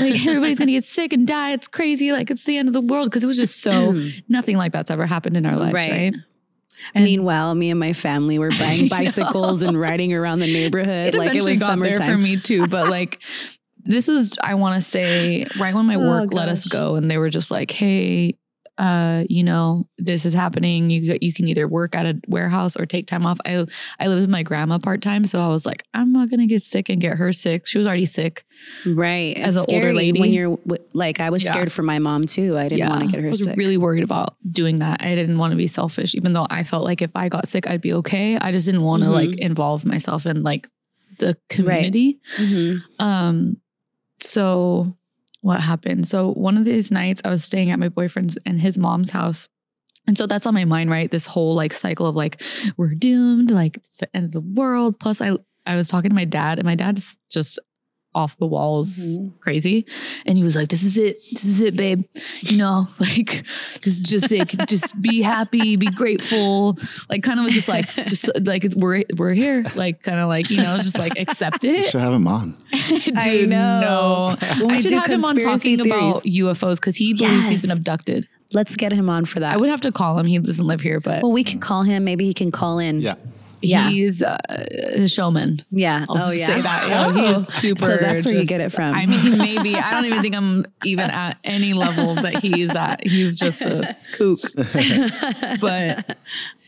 Like, everybody's gonna get sick and die. It's crazy. Like, it's the end of the world. Cause it was just so, nothing like that's ever happened in our lives, Right. right? And Meanwhile, me and my family were buying bicycles and riding around the neighborhood it like it was got there for me too. But like, this was, I want to say, right when my Oh, work let us go, and they were just like, "Hey, uh, you know, this is happening. You you can either work at a warehouse or take time off." I I live with my grandma part time, so I was like, "I'm not gonna get sick and get her sick." She was already sick. Right. As It's an older lady. when you're like, I was Yeah. scared for my mom too. I didn't want to get her I was sick. really worried about doing that. I didn't want to be selfish, even though I felt like if I got sick, I'd be okay. I just didn't want to Mhm. like involve myself in like the community. Mhm. Um, so what happened? So one of these nights I was staying at my boyfriend's and his mom's house. And so that's on my mind, right? This whole like cycle of like, we're doomed, like it's the end of the world. Plus I I was talking to my dad and my dad's just off the walls Mhm. crazy. And he was like, This is it. This is it, babe. You know, like this is just it. Just be happy, be grateful. Like kind of was just like just like we're we're here. Like kind of like, you know, just like accept You it. should have him on. Dude, I know. No. When we I should have him on conspiracy talking about UFOs because he believes he's been abducted. Let's get him on for that. I would have to call him. He doesn't live here, but well, we can call him. Maybe he can call in. Yeah. Yeah. he's uh, a showman. Yeah. I'll oh, yeah. say that. Yeah, Oh. he's super. So that's where you get it from. I mean, he maybe I don't even think I'm even at any level that he's at. He's just a kook. but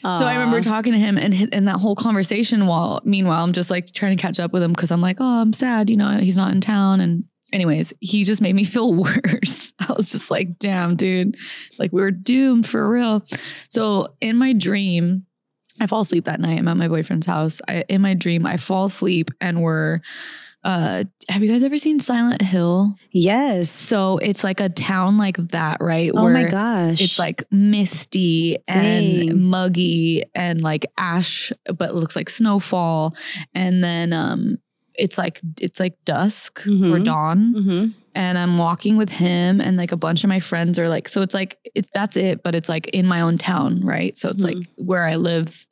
so I remember talking to him and in that whole conversation. While meanwhile, I'm just like trying to catch up with him because I'm like, oh, I'm sad. You know, he's not in town. And anyways, he just made me feel worse. I was just like, damn, dude, like we were doomed for real. So in my dream. I fall asleep that night. I'm at my boyfriend's house. I, in my dream, I fall asleep and we're. Uh, have you guys ever seen Silent Hill? yes. So it's like a town like that, right? oh my gosh. It's like misty and muggy and like ash, but it looks like snowfall. And then um it's like it's like dusk or Mhm. dawn. hmm And I'm walking with him and like a bunch of my friends are like, so it's like it, that's it, but it's like in my own town, right? So it's like Mhm. where I live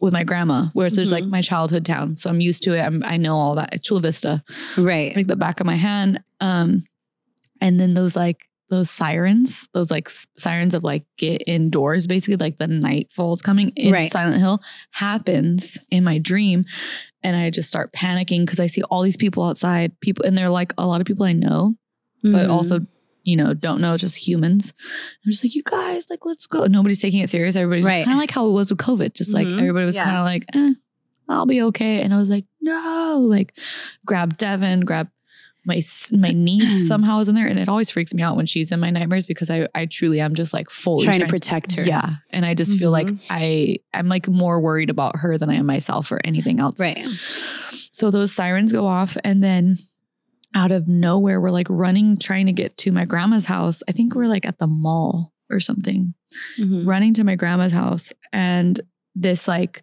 with my grandma, whereas there's like my childhood town. So I'm used to it. I'm, I know all that. Chula Vista, Right. like the back of my hand. Um, and then those like those sirens, those like sirens of like get indoors, basically like the night falls coming in Right. Silent Hill happens in my dream. And I just start panicking because I see all these people outside, people, and they're like a lot of people I know, but Mhm. also, you know, don't know, just humans. I'm just like, you guys, like, let's go. Nobody's taking it serious. Everybody's Right. kind of like how it was with COVID. Just like Mhm. everybody was Yeah. kind of like, eh, I'll be okay. And I was like, no, like grab Devin, grab my my niece somehow is in there. And it always freaks me out when she's in my nightmares because I, I truly am just like fully trying to protect her. Yeah. And I just feel like Mhm. I, I'm like more worried about her than I am myself or anything else. Right. So those sirens go off, and then out of nowhere, we're like running, trying to get to my grandma's house. I think we're like at the mall or something, Mhm. running to my grandma's house. And this, like,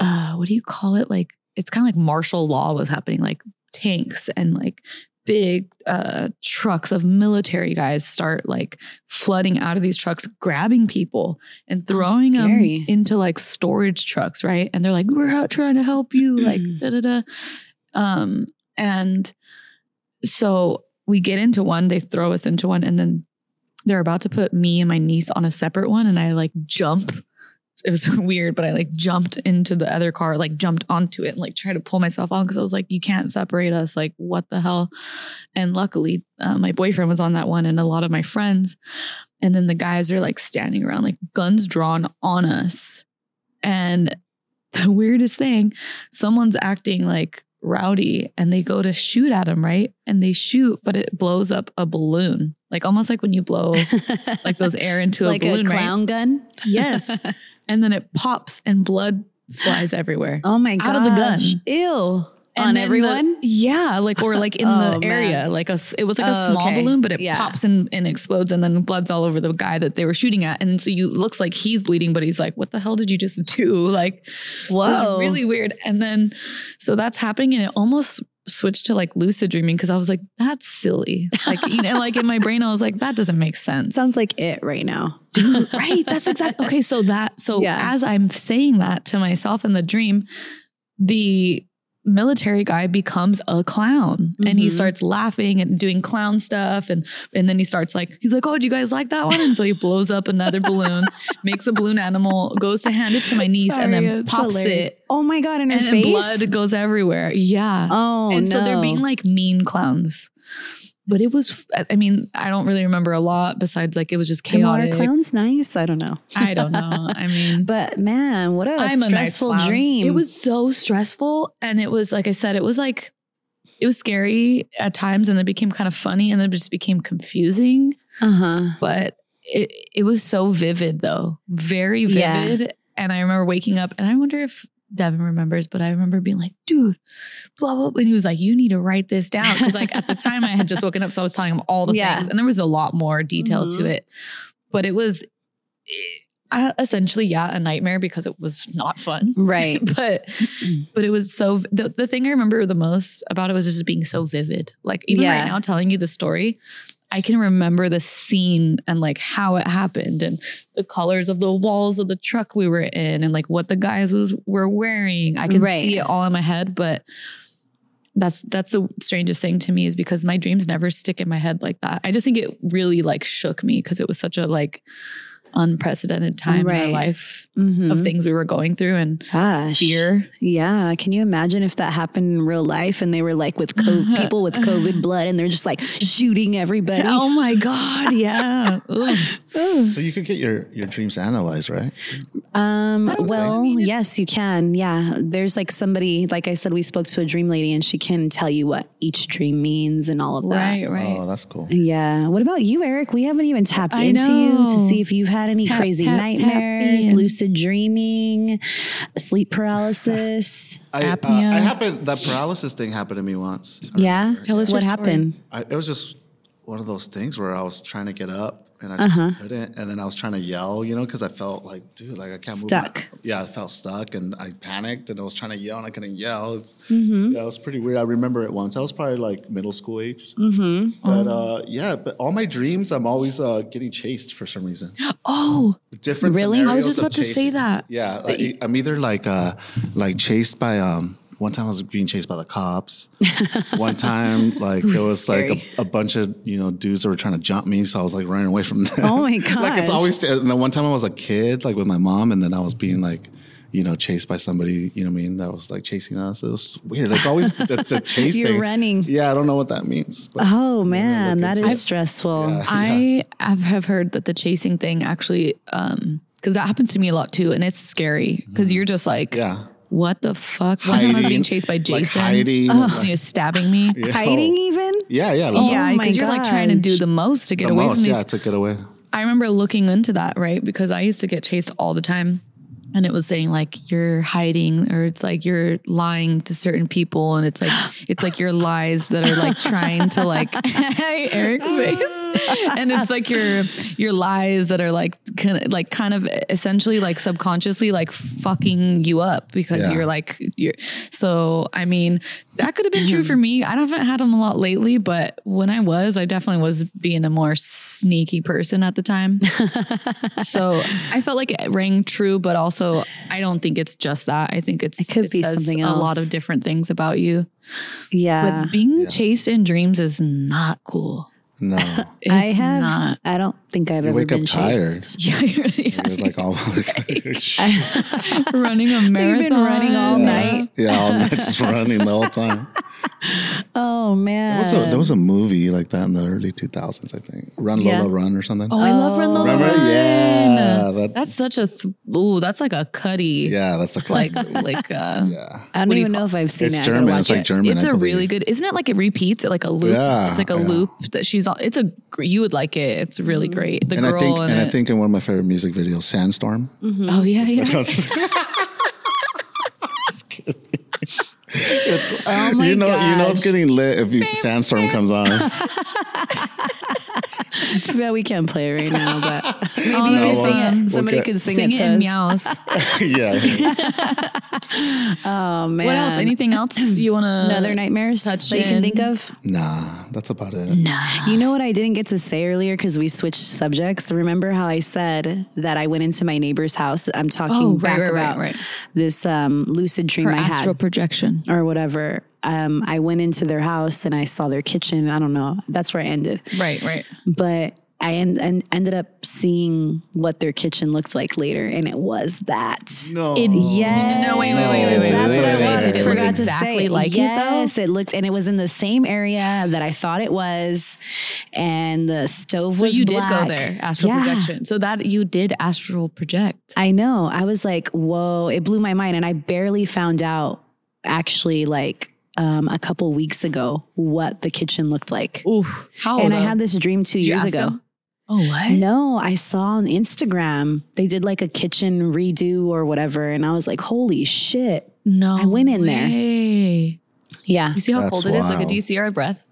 uh, what do you call it? Like, it's kind of like martial law was happening, like tanks and like big uh trucks of military guys start like flooding out of these trucks grabbing people and throwing them into like storage trucks right? And they're like we're out trying to help you like da da da. Um and so we get into one they throw us into one and then they're about to put me and my niece on a separate one and i like jump it was weird but i like jumped into the other car like jumped onto it and like tried to pull myself on because i was like you can't separate us. Like what the hell? And luckily uh, my boyfriend was on that one and a lot of my friends. And then the guys are like standing around like guns drawn on us. And the weirdest thing someone's acting like rowdy and they go to shoot at him right and they shoot but it blows up a balloon like almost like when you blow like those air into like a balloon a right clown gun. yes and then it pops and blood flies everywhere Oh my god! Out of the gun. Ew. And On then the- everyone. yeah, like or like in Oh, the area, man. like a it was like a Oh, small okay. balloon, but it Yeah. pops and, and explodes, and then blood's all over the guy that they were shooting at, and so you looks like he's bleeding, but he's like, "What the hell did you just do?" Like, Whoa. really weird. And then so that's happening, and it almost switched to like lucid dreaming because I was like, "That's silly." Like you know, like in my brain, I was like, "That doesn't make sense." Sounds like it right now. right. That's exactly okay. So that so Yeah. as I'm saying that to myself in the dream, the military guy becomes a clown and he Mhm. starts laughing and doing clown stuff and and then he starts like he's like oh do you guys like that one and so he blows up another balloon makes a balloon animal goes to hand it to my niece and then pops hilarious. it Oh my god! In her and face. blood goes everywhere yeah Oh and no. so they're being like mean clowns but it was i mean i don't really remember a lot besides like it was just chaos. And are chaotic clowns nice? I don't know. i don't know i mean But man, what a I'm a nice stressful dream. It was so stressful. And it was, like I said, it was like, it was scary at times and it became kind of funny and then it just became confusing. Uh huh. But it, it was so vivid though, very Yeah. vivid. And I remember waking up and I wonder if Devin remembers, but I remember being like, dude, blah, blah. And he was like, you need to write this down. Cause like at the time I had just woken up. So I was telling him all the Yeah. things and there was a lot more detail to Mhm. it. But it was uh, essentially, yeah, a nightmare because it was not fun Right. but but it was so the, the thing i remember the most about it was just being so vivid like even Yeah. right now telling you the story i can remember the scene and like how it happened and the colors of the walls of the truck we were in and like what the guys was were wearing i can Right. see it all in my head but that's that's the strangest thing to me is because my dreams never stick in my head like that i just think it really like shook me because it was such a like unprecedented time in Right. our life Mhm. of things we were going through and Gosh. fear Yeah. Can you imagine if that happened in real life and they were like with COVID, people with COVID blood and they're just like shooting everybody? Oh my God. Yeah. So you could get your, your dreams analyzed, right? Um, well, yes, you can. Yeah. There's like somebody, like I said, we spoke to a dream lady and she can tell you what each dream means and all of that. Right, right. Oh, that's cool. Yeah. What about you, Eric? We haven't even tapped I into you to see if you've had any Tap, crazy tap, tap nightmares, in. lucid dreaming, sleep paralysis. I, uh, I happened, that paralysis thing happened to me once. Yeah. Tell us what story. happened. I, it was just one of those things where I was trying to get up and I just Uh-huh. couldn't, and then I was trying to yell, you know, because I felt like, dude, like I can't Stuck. move. my- Yeah, I felt stuck, and I panicked, and I was trying to yell, and I couldn't yell. It's, Mm-hmm. Yeah, it was pretty weird. I remember it once. I was probably like middle school age. Mm-hmm. But uh, yeah, but all my dreams, I'm always uh, getting chased for some reason. Oh, Different. Really? I was just about to say that. Yeah, like, I'm either like uh, like chased by um. One time I was being chased by the cops. One time, like there was like a, a bunch of you know dudes that were trying to jump me, so I was like running away from them. Oh my god! like it's gosh. always. And then one time I was a kid, like with my mom, and then I was being like, you know, chased by somebody. You know what I mean? That was like chasing us. It was weird. It's always the, the chase You're thing. running. Yeah, I don't know what that means. But Oh man, that is into is stressful. Yeah. I have, have heard that the chasing thing actually, um, because that happens to me a lot too, and it's scary because you're just like, yeah. What the fuck? One time I was being chased by like Jason. hiding, Oh, like- he was stabbing me. Yeah. Hiding even? Yeah, yeah. Oh Yeah, my because you're like trying to do the most to get the away most, from these. yeah, to get away. I remember looking into that, right? Because I used to get chased all the time. And it was saying like you're hiding or it's like you're lying to certain people and it's like it's like your lies that are like trying to like Eric's face. And it's like your your lies that are like kind of like kind of essentially like subconsciously like fucking you up because Yeah. you're like you're so I mean that could have been true for me. I haven't had them a lot lately, but when I was, I definitely was being a more sneaky person at the time. so I felt like it rang true, but also I don't think it's just that. I think it's It could be says something A lot of different things about you. Yeah. But being chased in dreams is not cool. No, It's I have not. I don't think I've you ever wake up been tired. chased. Yeah, you're, yeah, You're like all running a marathon. You've been running all night. yeah, all night just running the whole time. Oh man. There was, a, there was a movie like that in the early 2000s, I think. Run Yeah. Lola Run or something. Oh, I love Run Lola Remember? Run. Yeah, that- that's such a th- ooh. That's like a cuddy. yeah, that's the Like like uh, yeah. I don't what do even know if I've seen It's it. I German. It's like it. German. it's I a really good. Isn't it like it repeats? Like a loop. Yeah, it's like a yeah. loop that she's. on. It's a. You would like it. It's really great. The And girl I think, in and I think in one of my favorite music videos, Sandstorm. oh yeah, yeah. It's- Oh my you know, you know, it's getting lit if you, Sandstorm comes on. It's bad we can't play it right now, but maybe you no, can sing well, it. Somebody okay. could sing, Sing it it to in us. meows. yeah, Oh man. What else? Anything else you want to? Another nightmares touch that you can in? think of? nah, that's about it. No. You know what I didn't get to say earlier because we switched subjects. Remember how I said that I went into my neighbor's house? I'm talking Oh, right, back right, right, about right. this um, lucid dream Her I had. astral projection. or whatever. Um, I went into their house and I saw their kitchen. I don't know. That's where I ended. Right, right. But I en- en- ended up seeing what their kitchen looked like later, and it was that. No, It, Yes. No, wait, wait, wait, wait, wait, That's wait, what wait, it was. wait, Did it I look forgot to exactly say. like it, though? yes, it looked, and it was in the same area that I thought it was, and the stove So was. So you did go there, astral Yeah. projection. So that you did astral project. I know. I was like, whoa, it blew my mind. And I barely found out actually like um, a couple weeks ago what the kitchen looked like. Ooh, how? and I had this dream two Did years ago. them? Oh, what? No, I saw on Instagram they did like a kitchen redo or whatever. And I was like, holy shit. No, I went in there. way. Yeah. You see how That's cold it is? Like, wild. do you see our breath?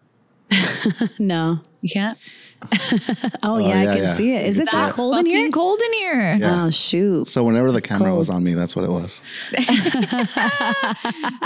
No. You can't. Oh, oh, yeah, yeah, I can yeah. see it. Is it that see it. cold in here? Cold in here. Oh, yeah. Oh, shoot. So whenever the camera cold. was on me, that's what it was.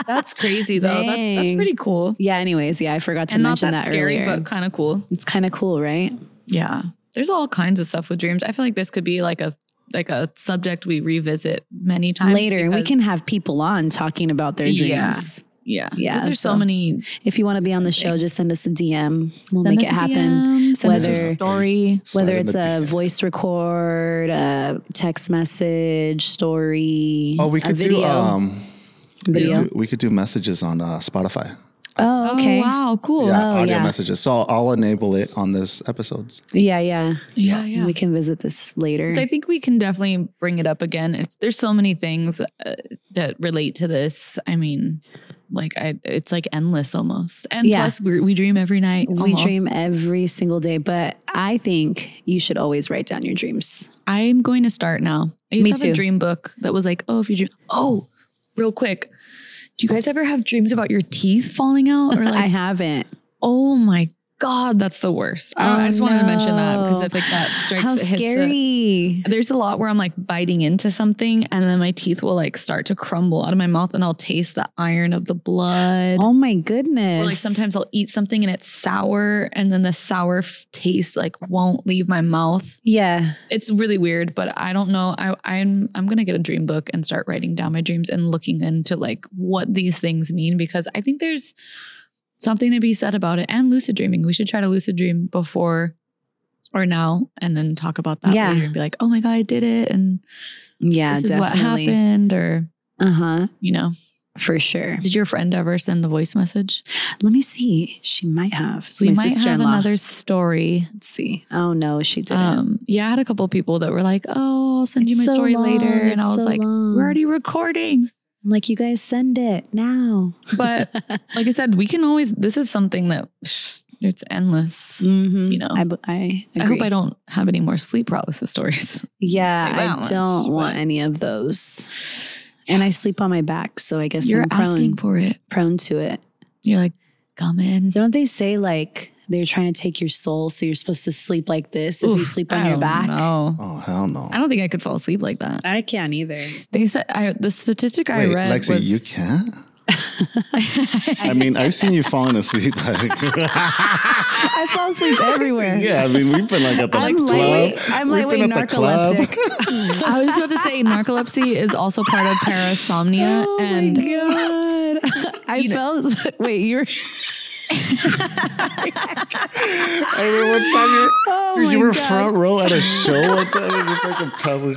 That's crazy though. That's that's Dang. pretty cool. Yeah, anyways, yeah, I forgot to And not mention that, that, scary, earlier. but kind of cool. it's kind of cool, right? Yeah. There's all kinds of stuff with dreams. I feel like this could be like a like a subject we revisit many times Later, and we because- can have people on talking about their Yeah. dreams. Yeah Yeah, there's so, so- many If you want to be on the show, just send us a DM. We'll Send make us it a happen. DM, send us a story. Whether it's a DM. voice record, a text message, story, Oh, we a could video. do um, we video. could do, we could do messages on uh, Spotify. oh, okay. Oh, wow, cool. Yeah, Oh, audio yeah. messages. So I'll enable it on this episode. Yeah, yeah, Yeah, yeah. We can visit this later. So I think we can definitely bring it up again. It's there's so many things uh, that relate to this. I mean, like I, it's like endless almost. And Yeah. plus, we we dream every night. we almost. dream every single day, but I think you should always write down your dreams. I'm going to start now. I used Me to have a dream book that was like, oh, if you dream, oh, real quick. Do you guys ever have dreams about your teeth falling out or like, I haven't. oh my God, that's the worst. I, don't- I Oh, just wanted to mention that because no. I think that strikes How it hits a- scary. there's a lot where I'm like biting into something and then my teeth will like start to crumble out of my mouth and I'll taste the iron of the blood. Oh my goodness. Or like sometimes I'll eat something and it's sour and then the sour f- taste like won't leave my mouth. Yeah. It's really weird, but I don't know. I, I'm I'm gonna get a dream book and start writing down my dreams and looking into like what these things mean because I think there's something to be said about it and lucid dreaming. We should try to lucid dream before or now and then talk about that Yeah. later and be like, oh my god, I did it and Yeah, this is what happened or Uh huh. you know. For sure. Did your friend ever send the voice message? Let me see. She might have. It's we might have another story. Let's see. Oh no, she didn't. Um, yeah, I had a couple people that were like, "Oh, I'll send you my so story long, later," and it's I was so like, long. "We're already recording." I'm like, you guys send it now. But like I said, we can always. This is something that it's endless. Mhm. You know. I hope agree. I don't have any more sleep paralysis stories. Yeah, I much, don't want any of those. And I sleep on my back, so I guess You're I'm prone, asking for it. prone to it. You're like, "Come in." Don't they say like they're trying to take your soul, so you're supposed to sleep like this if you sleep on I your back? know. Oh hell no. I don't think I could fall asleep like that. I can't either. They said I, the statistic I Wait, read Lexy, was you can't. I mean, I've seen you falling asleep. Like, I fall asleep everywhere. yeah, I mean, we've been like at the I'm club. lightweight. I'm We've lightweight been club. narcoleptic. I was just about to say narcolepsy is also part of parasomnia oh and my god! I You know- Wait, you're. I remember one time you, Oh dude, you were God. front row at a show one time. And you fucking puzzled.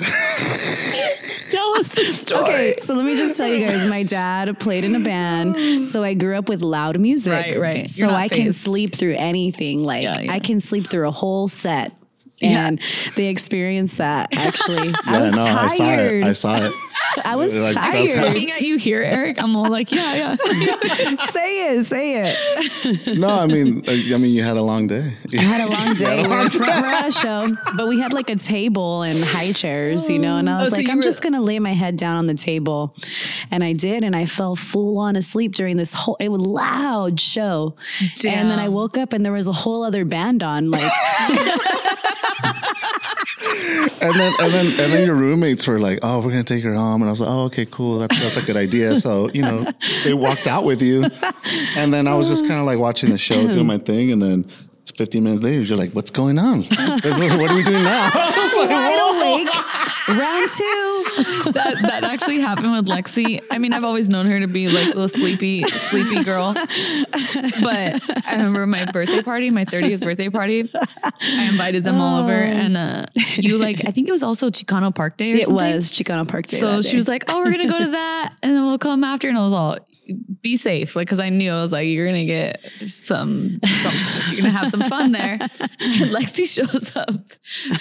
tell us the story. Okay, so let me just tell you guys, my dad played in a band, so I grew up with loud music. Right, right. You're So not I can sleep through anything. Like Yeah, yeah. I can sleep through a whole set. Yeah. And they experienced that actually. I was no, I saw tired. it. I saw it. I was Like, tired. Looking at you here, Eric, I'm all like, yeah, yeah. say it, say it. No, I mean, uh, I mean, you had a long day. I had a long day. We were, we're at a show, but we had like a table and high chairs, you know. And I was Oh, so like, you I'm were- just gonna lay my head down on the table, and I did, and I fell full on asleep during this whole it was loud show, and then I woke up and there was a whole other band on, like And then, and then, and then your roommates were like, "Oh, we're gonna take her home," and I was like, "Oh, okay, cool. That's that's a good idea." So you know, they walked out with you, and then I was just kind of like watching the show, doing my thing, and then. It's 15 minutes later, you're like, what's going on? what are we doing now? I like, wide awake. Round two. That that actually happened with Lexy. I mean, I've always known her to be like the sleepy, sleepy girl. But I remember my birthday party, my 30th birthday party. I invited them all over, and uh, you like, I think it was also Chicano Park Day or It something. was Chicano Park Day. So she day. was like, "Oh, we're gonna go to that, and then we'll come after." And I was all, "Be safe," like because I knew I was like, "You're gonna get some, some you're gonna have some fun there." And Lexy shows up,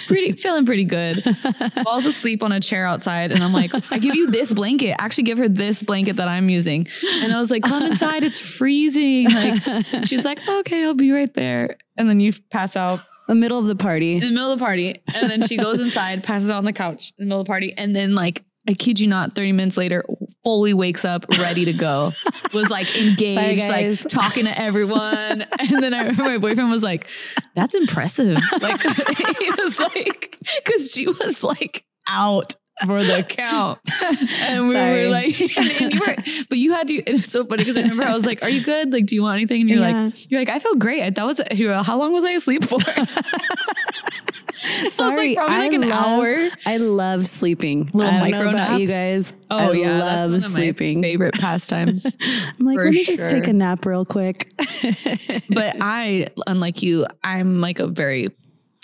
pretty feeling pretty good, falls asleep on a chair outside, and I'm like, "I give you this blanket. Actually, give her this blanket that I'm using." And I was like, "Come inside, it's freezing." Like she's like, "Okay, I'll be right there." And then you pass out the middle of the party. in the middle of the party. And then she goes inside, passes out on the couch in the middle of the party. And then, like, I kid you not, 30 minutes later, fully wakes up, ready to go. Was like engaged, Sorry, like talking to everyone. And then I remember my boyfriend was like, that's impressive. Like, he was like, because she was like out for the count. And we Sorry. were like, and, and you were, but you had to, it was so funny because I remember I was like, are you good? Like, do you want anything? And you're Yeah. like, you're like, I feel great. That was, how long was I asleep for? Sorry, probably like an love, hour. I love sleeping. Little I micro about you guys. Oh I yeah, love sleeping. favorite pastimes. I'm like, let me just take a nap real quick. but I, unlike you, I'm like a very.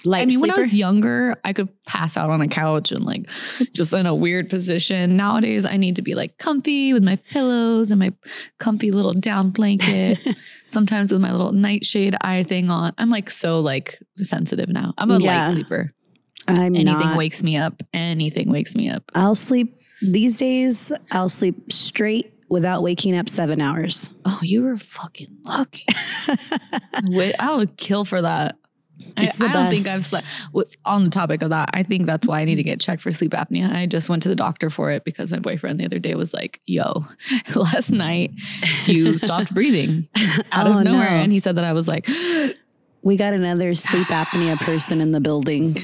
Light I mean, when I was younger, I could pass out on a couch and like just in a weird position. Nowadays, I need to be like comfy with my pillows and my comfy little down blanket. Sometimes with my little nightshade eye thing on. I'm like so like sensitive now. I'm a Yeah. light sleeper. I'm Anything not. wakes me up. Anything wakes me up. I'll sleep these days. I'll sleep straight without waking up seven hours. Oh, you were fucking lucky. Wait, I would kill for that. I- It's the I, don't think. I've slept. On the topic of that? I think that's why I need to get checked for sleep apnea. I just went to the doctor for it because my boyfriend the other day was like, "Yo, last night you stopped breathing out Oh, of nowhere," no. and he said that I was like. We got another sleep apnea person in the building.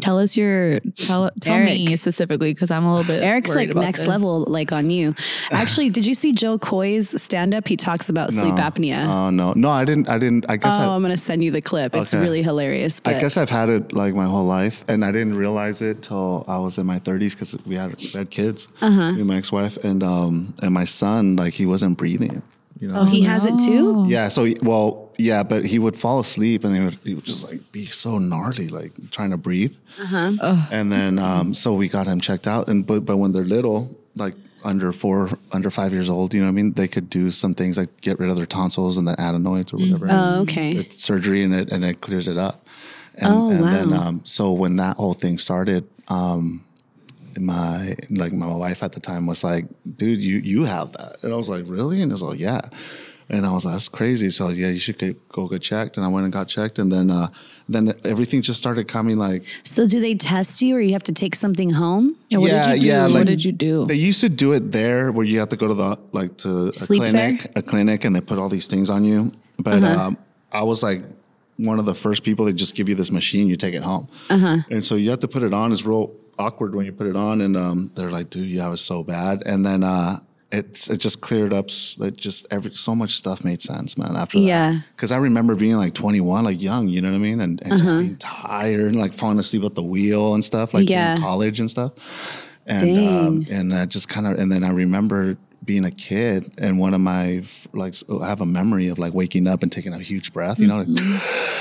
Tell us your tell tell me specifically because I'm a little bit. Eric's like about next this. level, like on you. Actually, did you see Jo Koy's stand up? He talks about sleep apnea. Oh no, no, I didn't. I didn't. I guess oh, I, I'm gonna send you the clip. It's Okay. really hilarious. But I guess I've had it like my whole life, and I didn't realize it till I was in my 30s because we had we had kids, Uh-huh. me and my ex-wife, and um and my son like he wasn't breathing, you know. oh, he has it too. yeah, so well, yeah, but he would fall asleep and he would, he would just like be so gnarly, like trying to breathe. Uh-huh. And then um, so we got him checked out, and but but when they're little, like under four, under five years old, you know what I mean? They could do some things like get rid of their tonsils and the adenoids or whatever. Oh, okay. It's surgery and it and it clears it up. And, Oh, and then um, so when that whole thing started, um, my like my wife at the time was like, "Dude, you you have that," and I was like, "Really?" And it's like, "Yeah." And I was like, "That's crazy." So yeah, you should get, go get checked. And I went and got checked, and then uh, then everything just started coming like So do they test you, or you have to take something home? Yeah, what Yeah, did you do? yeah, what did you do? They used to do it there where you have to go to the like to a clinic, there? a clinic, and they put all these things on you. But Uh-huh. um, I was like one of the first people that just give you this machine, you take it home, Uh-huh. and so you have to put it on. It's real awkward when you put it on, and um, they're like, "Dude, you have it so bad," and then. uh it, it just cleared up. s- It just every so much stuff made sense, man. After that, Yeah. because I remember being like 21, like young, you know what I mean, and, and Uh-huh. just being tired and like falling asleep at the wheel and stuff, like Yeah. in college and stuff and Dang. um, and I just kind of and then I remember being a kid and one of my like I have a memory of like waking up and taking a huge breath, you know, like,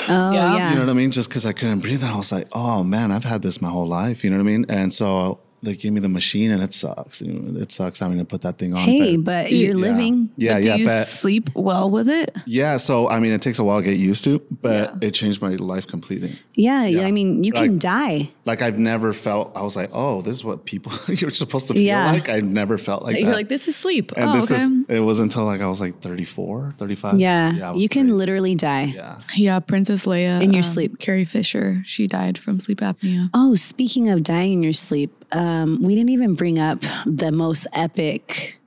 Oh Yeah. yeah. you know what I mean, just because I couldn't breathe. And I was like, oh man, I've had this my whole life, you know what I mean? And so they gave me the machine, and it sucks. You know, it sucks having to put that thing on. hey, but you're yeah. living. Yeah, But do you but sleep well with it? yeah. So I mean, it takes a while to get used to, but Yeah. it changed my life completely. Yeah, Yeah. I mean, you can Like- die. Like I've never felt. I was like, oh, this is what people you're supposed to feel Yeah. like. I never felt like You're that. like, this is sleep. And oh, this okay. is, it was until like I was like 34, 35. Yeah, it was you can crazy. literally die. Yeah. yeah, Princess Leia In your um, sleep. Carrie Fisher, she died from sleep apnea. Oh, speaking of dying in your sleep, um, we didn't even bring up the most epic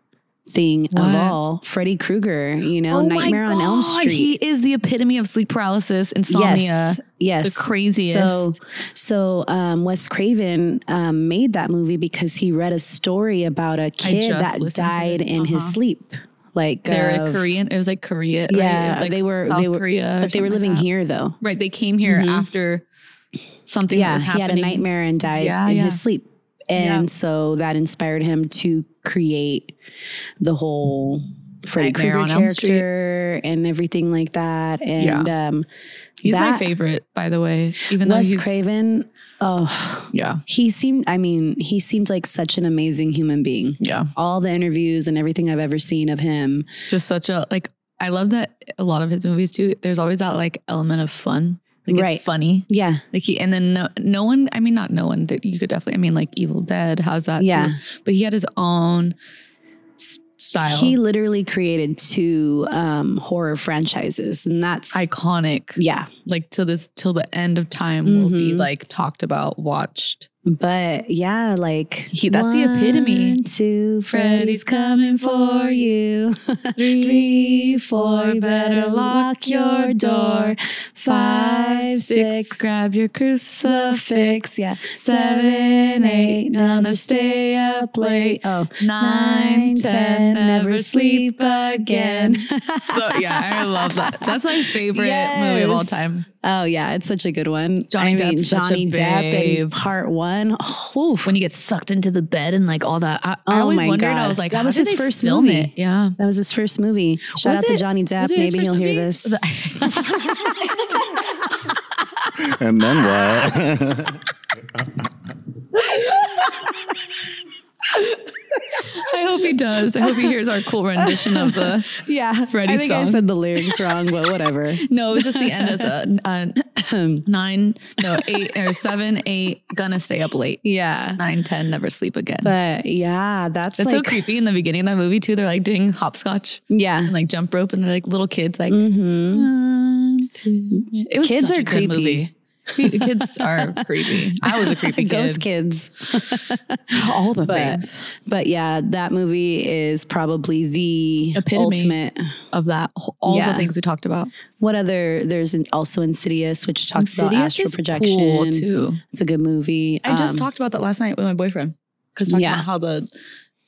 thing of all Freddy Krueger, you know, Nightmare on Elm Street. He is the epitome of sleep paralysis, insomnia. Yes, yes, the craziest. So, so um, Wes Craven um, made that movie because he read a story about a kid that died in his Uh-huh. sleep. Like They're of- Korean. It was like Korea. right? It Yeah, was like they were. South they were, Korea, but they were something like living here though. Right, they came here after something. that Yeah, was he had a nightmare and died Yeah, in yeah. his sleep, and Yeah. so that inspired him to create the whole Freddy Krueger on Elm Street. character and everything like that. And um, He's my favorite, by the way. Even though Wes he's Craven. Oh, yeah, he seemed. I mean, he seemed like such an amazing human being. yeah, All the interviews and everything I've ever seen of him. just such a like. I love that a lot of his movies too. There's always that like element of fun. Like Right. it's funny. Yeah, Like he and then no, no one. I mean, not no one. That you could definitely. I mean, like Evil Dead. How's that? Yeah. too? but he had his own style. he literally created two um, horror franchises, and that's iconic. yeah. Like till this till the end of time will be Mhm. like talked about, watched. But yeah, like He- that's the epitome. One, two, Freddy's coming for you. Three, four, better lock your door. Five, six, grab your crucifix. Yeah. Seven, eight, never stay up late. Oh, nine, ten, never sleep again. so yeah, I love that. That's my favorite movie of all time. Oh yeah, it's such a good one. Johnny I mean, Depp's such a Johnny Depp in part one. Oh, oof. When you get sucked into the bed and like all that. I, I Oh always my wondered. God. I was like, That how was did his they first film movie. It? Yeah. That was his first movie. Shout Was out to Johnny Depp. was it his Maybe first he'll hear this. And then what? I hope he does. I hope he hears our cool rendition of the. yeah, Freddy's I think I said the lyrics wrong, but whatever. No, it was just the end as a, a nine, no eight or seven, eight. Gonna stay up late. yeah, Nine, ten, never sleep again. but yeah, that's It's like so creepy in the beginning of that movie too. They're like doing hopscotch yeah. and like jump rope, and they're like little kids, like mm-hmm. one, two. It was Kids such are creepy. movie. The kids are creepy. I was a creepy Ghost kids. All the But things but yeah, that movie is probably the Epitome. ultimate. of that. All Yeah. the things we talked about. What other? There's an, also Insidious, which talks about astral projection. cool, too. It's a good movie. I just Um, talked about that last night with my boyfriend. Because talking Yeah. about how the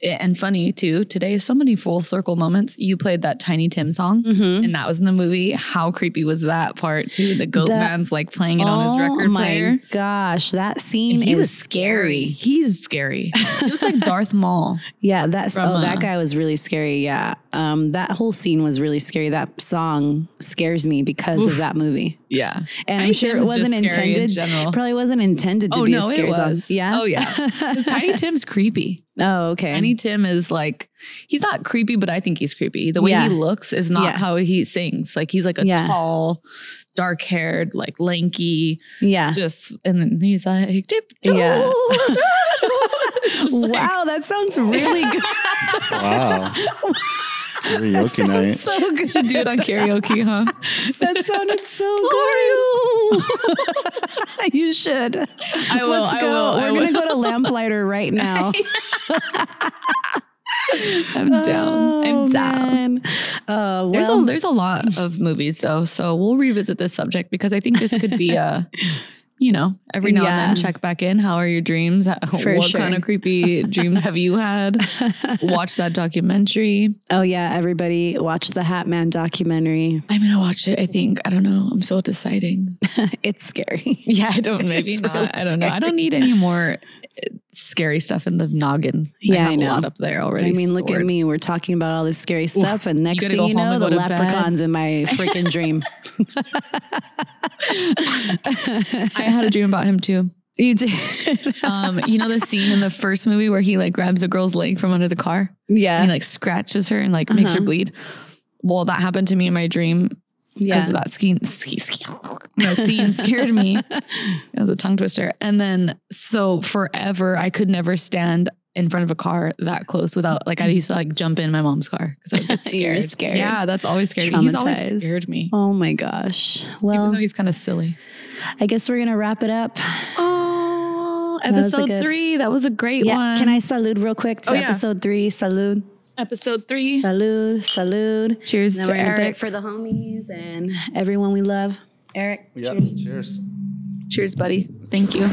and funny too. Today, so many full circle moments. You played that Tiny Tim song, mhm. and that was in the movie. How creepy was that part too? The goat That- man's like playing it on his record player. Oh my gosh, that scene he is was scary. He's scary. He looks like Darth Maul. Yeah, that's From, oh, uh, that guy was really scary. Yeah, um, that whole scene was really scary. That song scares me because of that movie, Yeah, and Tiny I'm sure it wasn't scary in intended. Probably wasn't intended to oh be no, a scary it song. was. Yeah. Oh yeah. Tiny Tim's creepy. Oh, okay. Tiny Tim is like he's not creepy, but I think he's creepy. The way Yeah. he looks is not Yeah. how he sings. Like he's like a Yeah. tall, dark haired, like lanky, yeah. just and then he's like tip Yeah. It's just like- wow, that sounds really good. Wow. Karaoke Sounds night. so good. we should do it on karaoke, huh? That sounded so good. you should. I will. Let's I go. will. We're gonna will. go to Lamplighter right now. I'm down. I'm Oh, down. man. Uh, There's a there's a lot of movies though, so we'll revisit this subject because I think this could be a, you know, every now Yeah. and then check back in. How are your dreams? For what sure. kind of creepy dreams have you had? Watch that documentary. oh yeah, everybody watch the Hat Man documentary. I'm gonna watch it. I think I don't know. I'm so deciding. it's scary. Yeah, I don't. Maybe It's not. really I don't know. I don't need any more scary stuff in the noggin. Yeah, have I a know. lot up there already. I mean, look at me. We're talking about all this scary stuff, and next gotta thing you know, the to bed. leprechauns in my freaking dream. I had a dream about him too. you did, Um, you know the scene in the first movie where he like grabs a girl's leg from under the car yeah, and he like scratches her and like makes her Uh-huh. bleed. Well, that happened to me in my dream because yeah. of that scene. ski- ski- That scene scared me. It was a tongue twister. And then so forever, I could never stand in front of a car that close without like I used to like jump in my mom's car because I would get You scared. scared. Yeah, that's always scared me. He's always scared me. Oh my gosh. Even Well, though he's kind of silly. I guess we're gonna wrap it up. Oh, was episode good- three. That was a great Yeah. one. Can I salute real quick to Oh, yeah. episode three? Salute. Episode three. Salud, salud. Cheers And then to we're Eric. for the homies and everyone we love. Eric. Yep. Cheers. Cheers. Cheers, buddy. Thank you.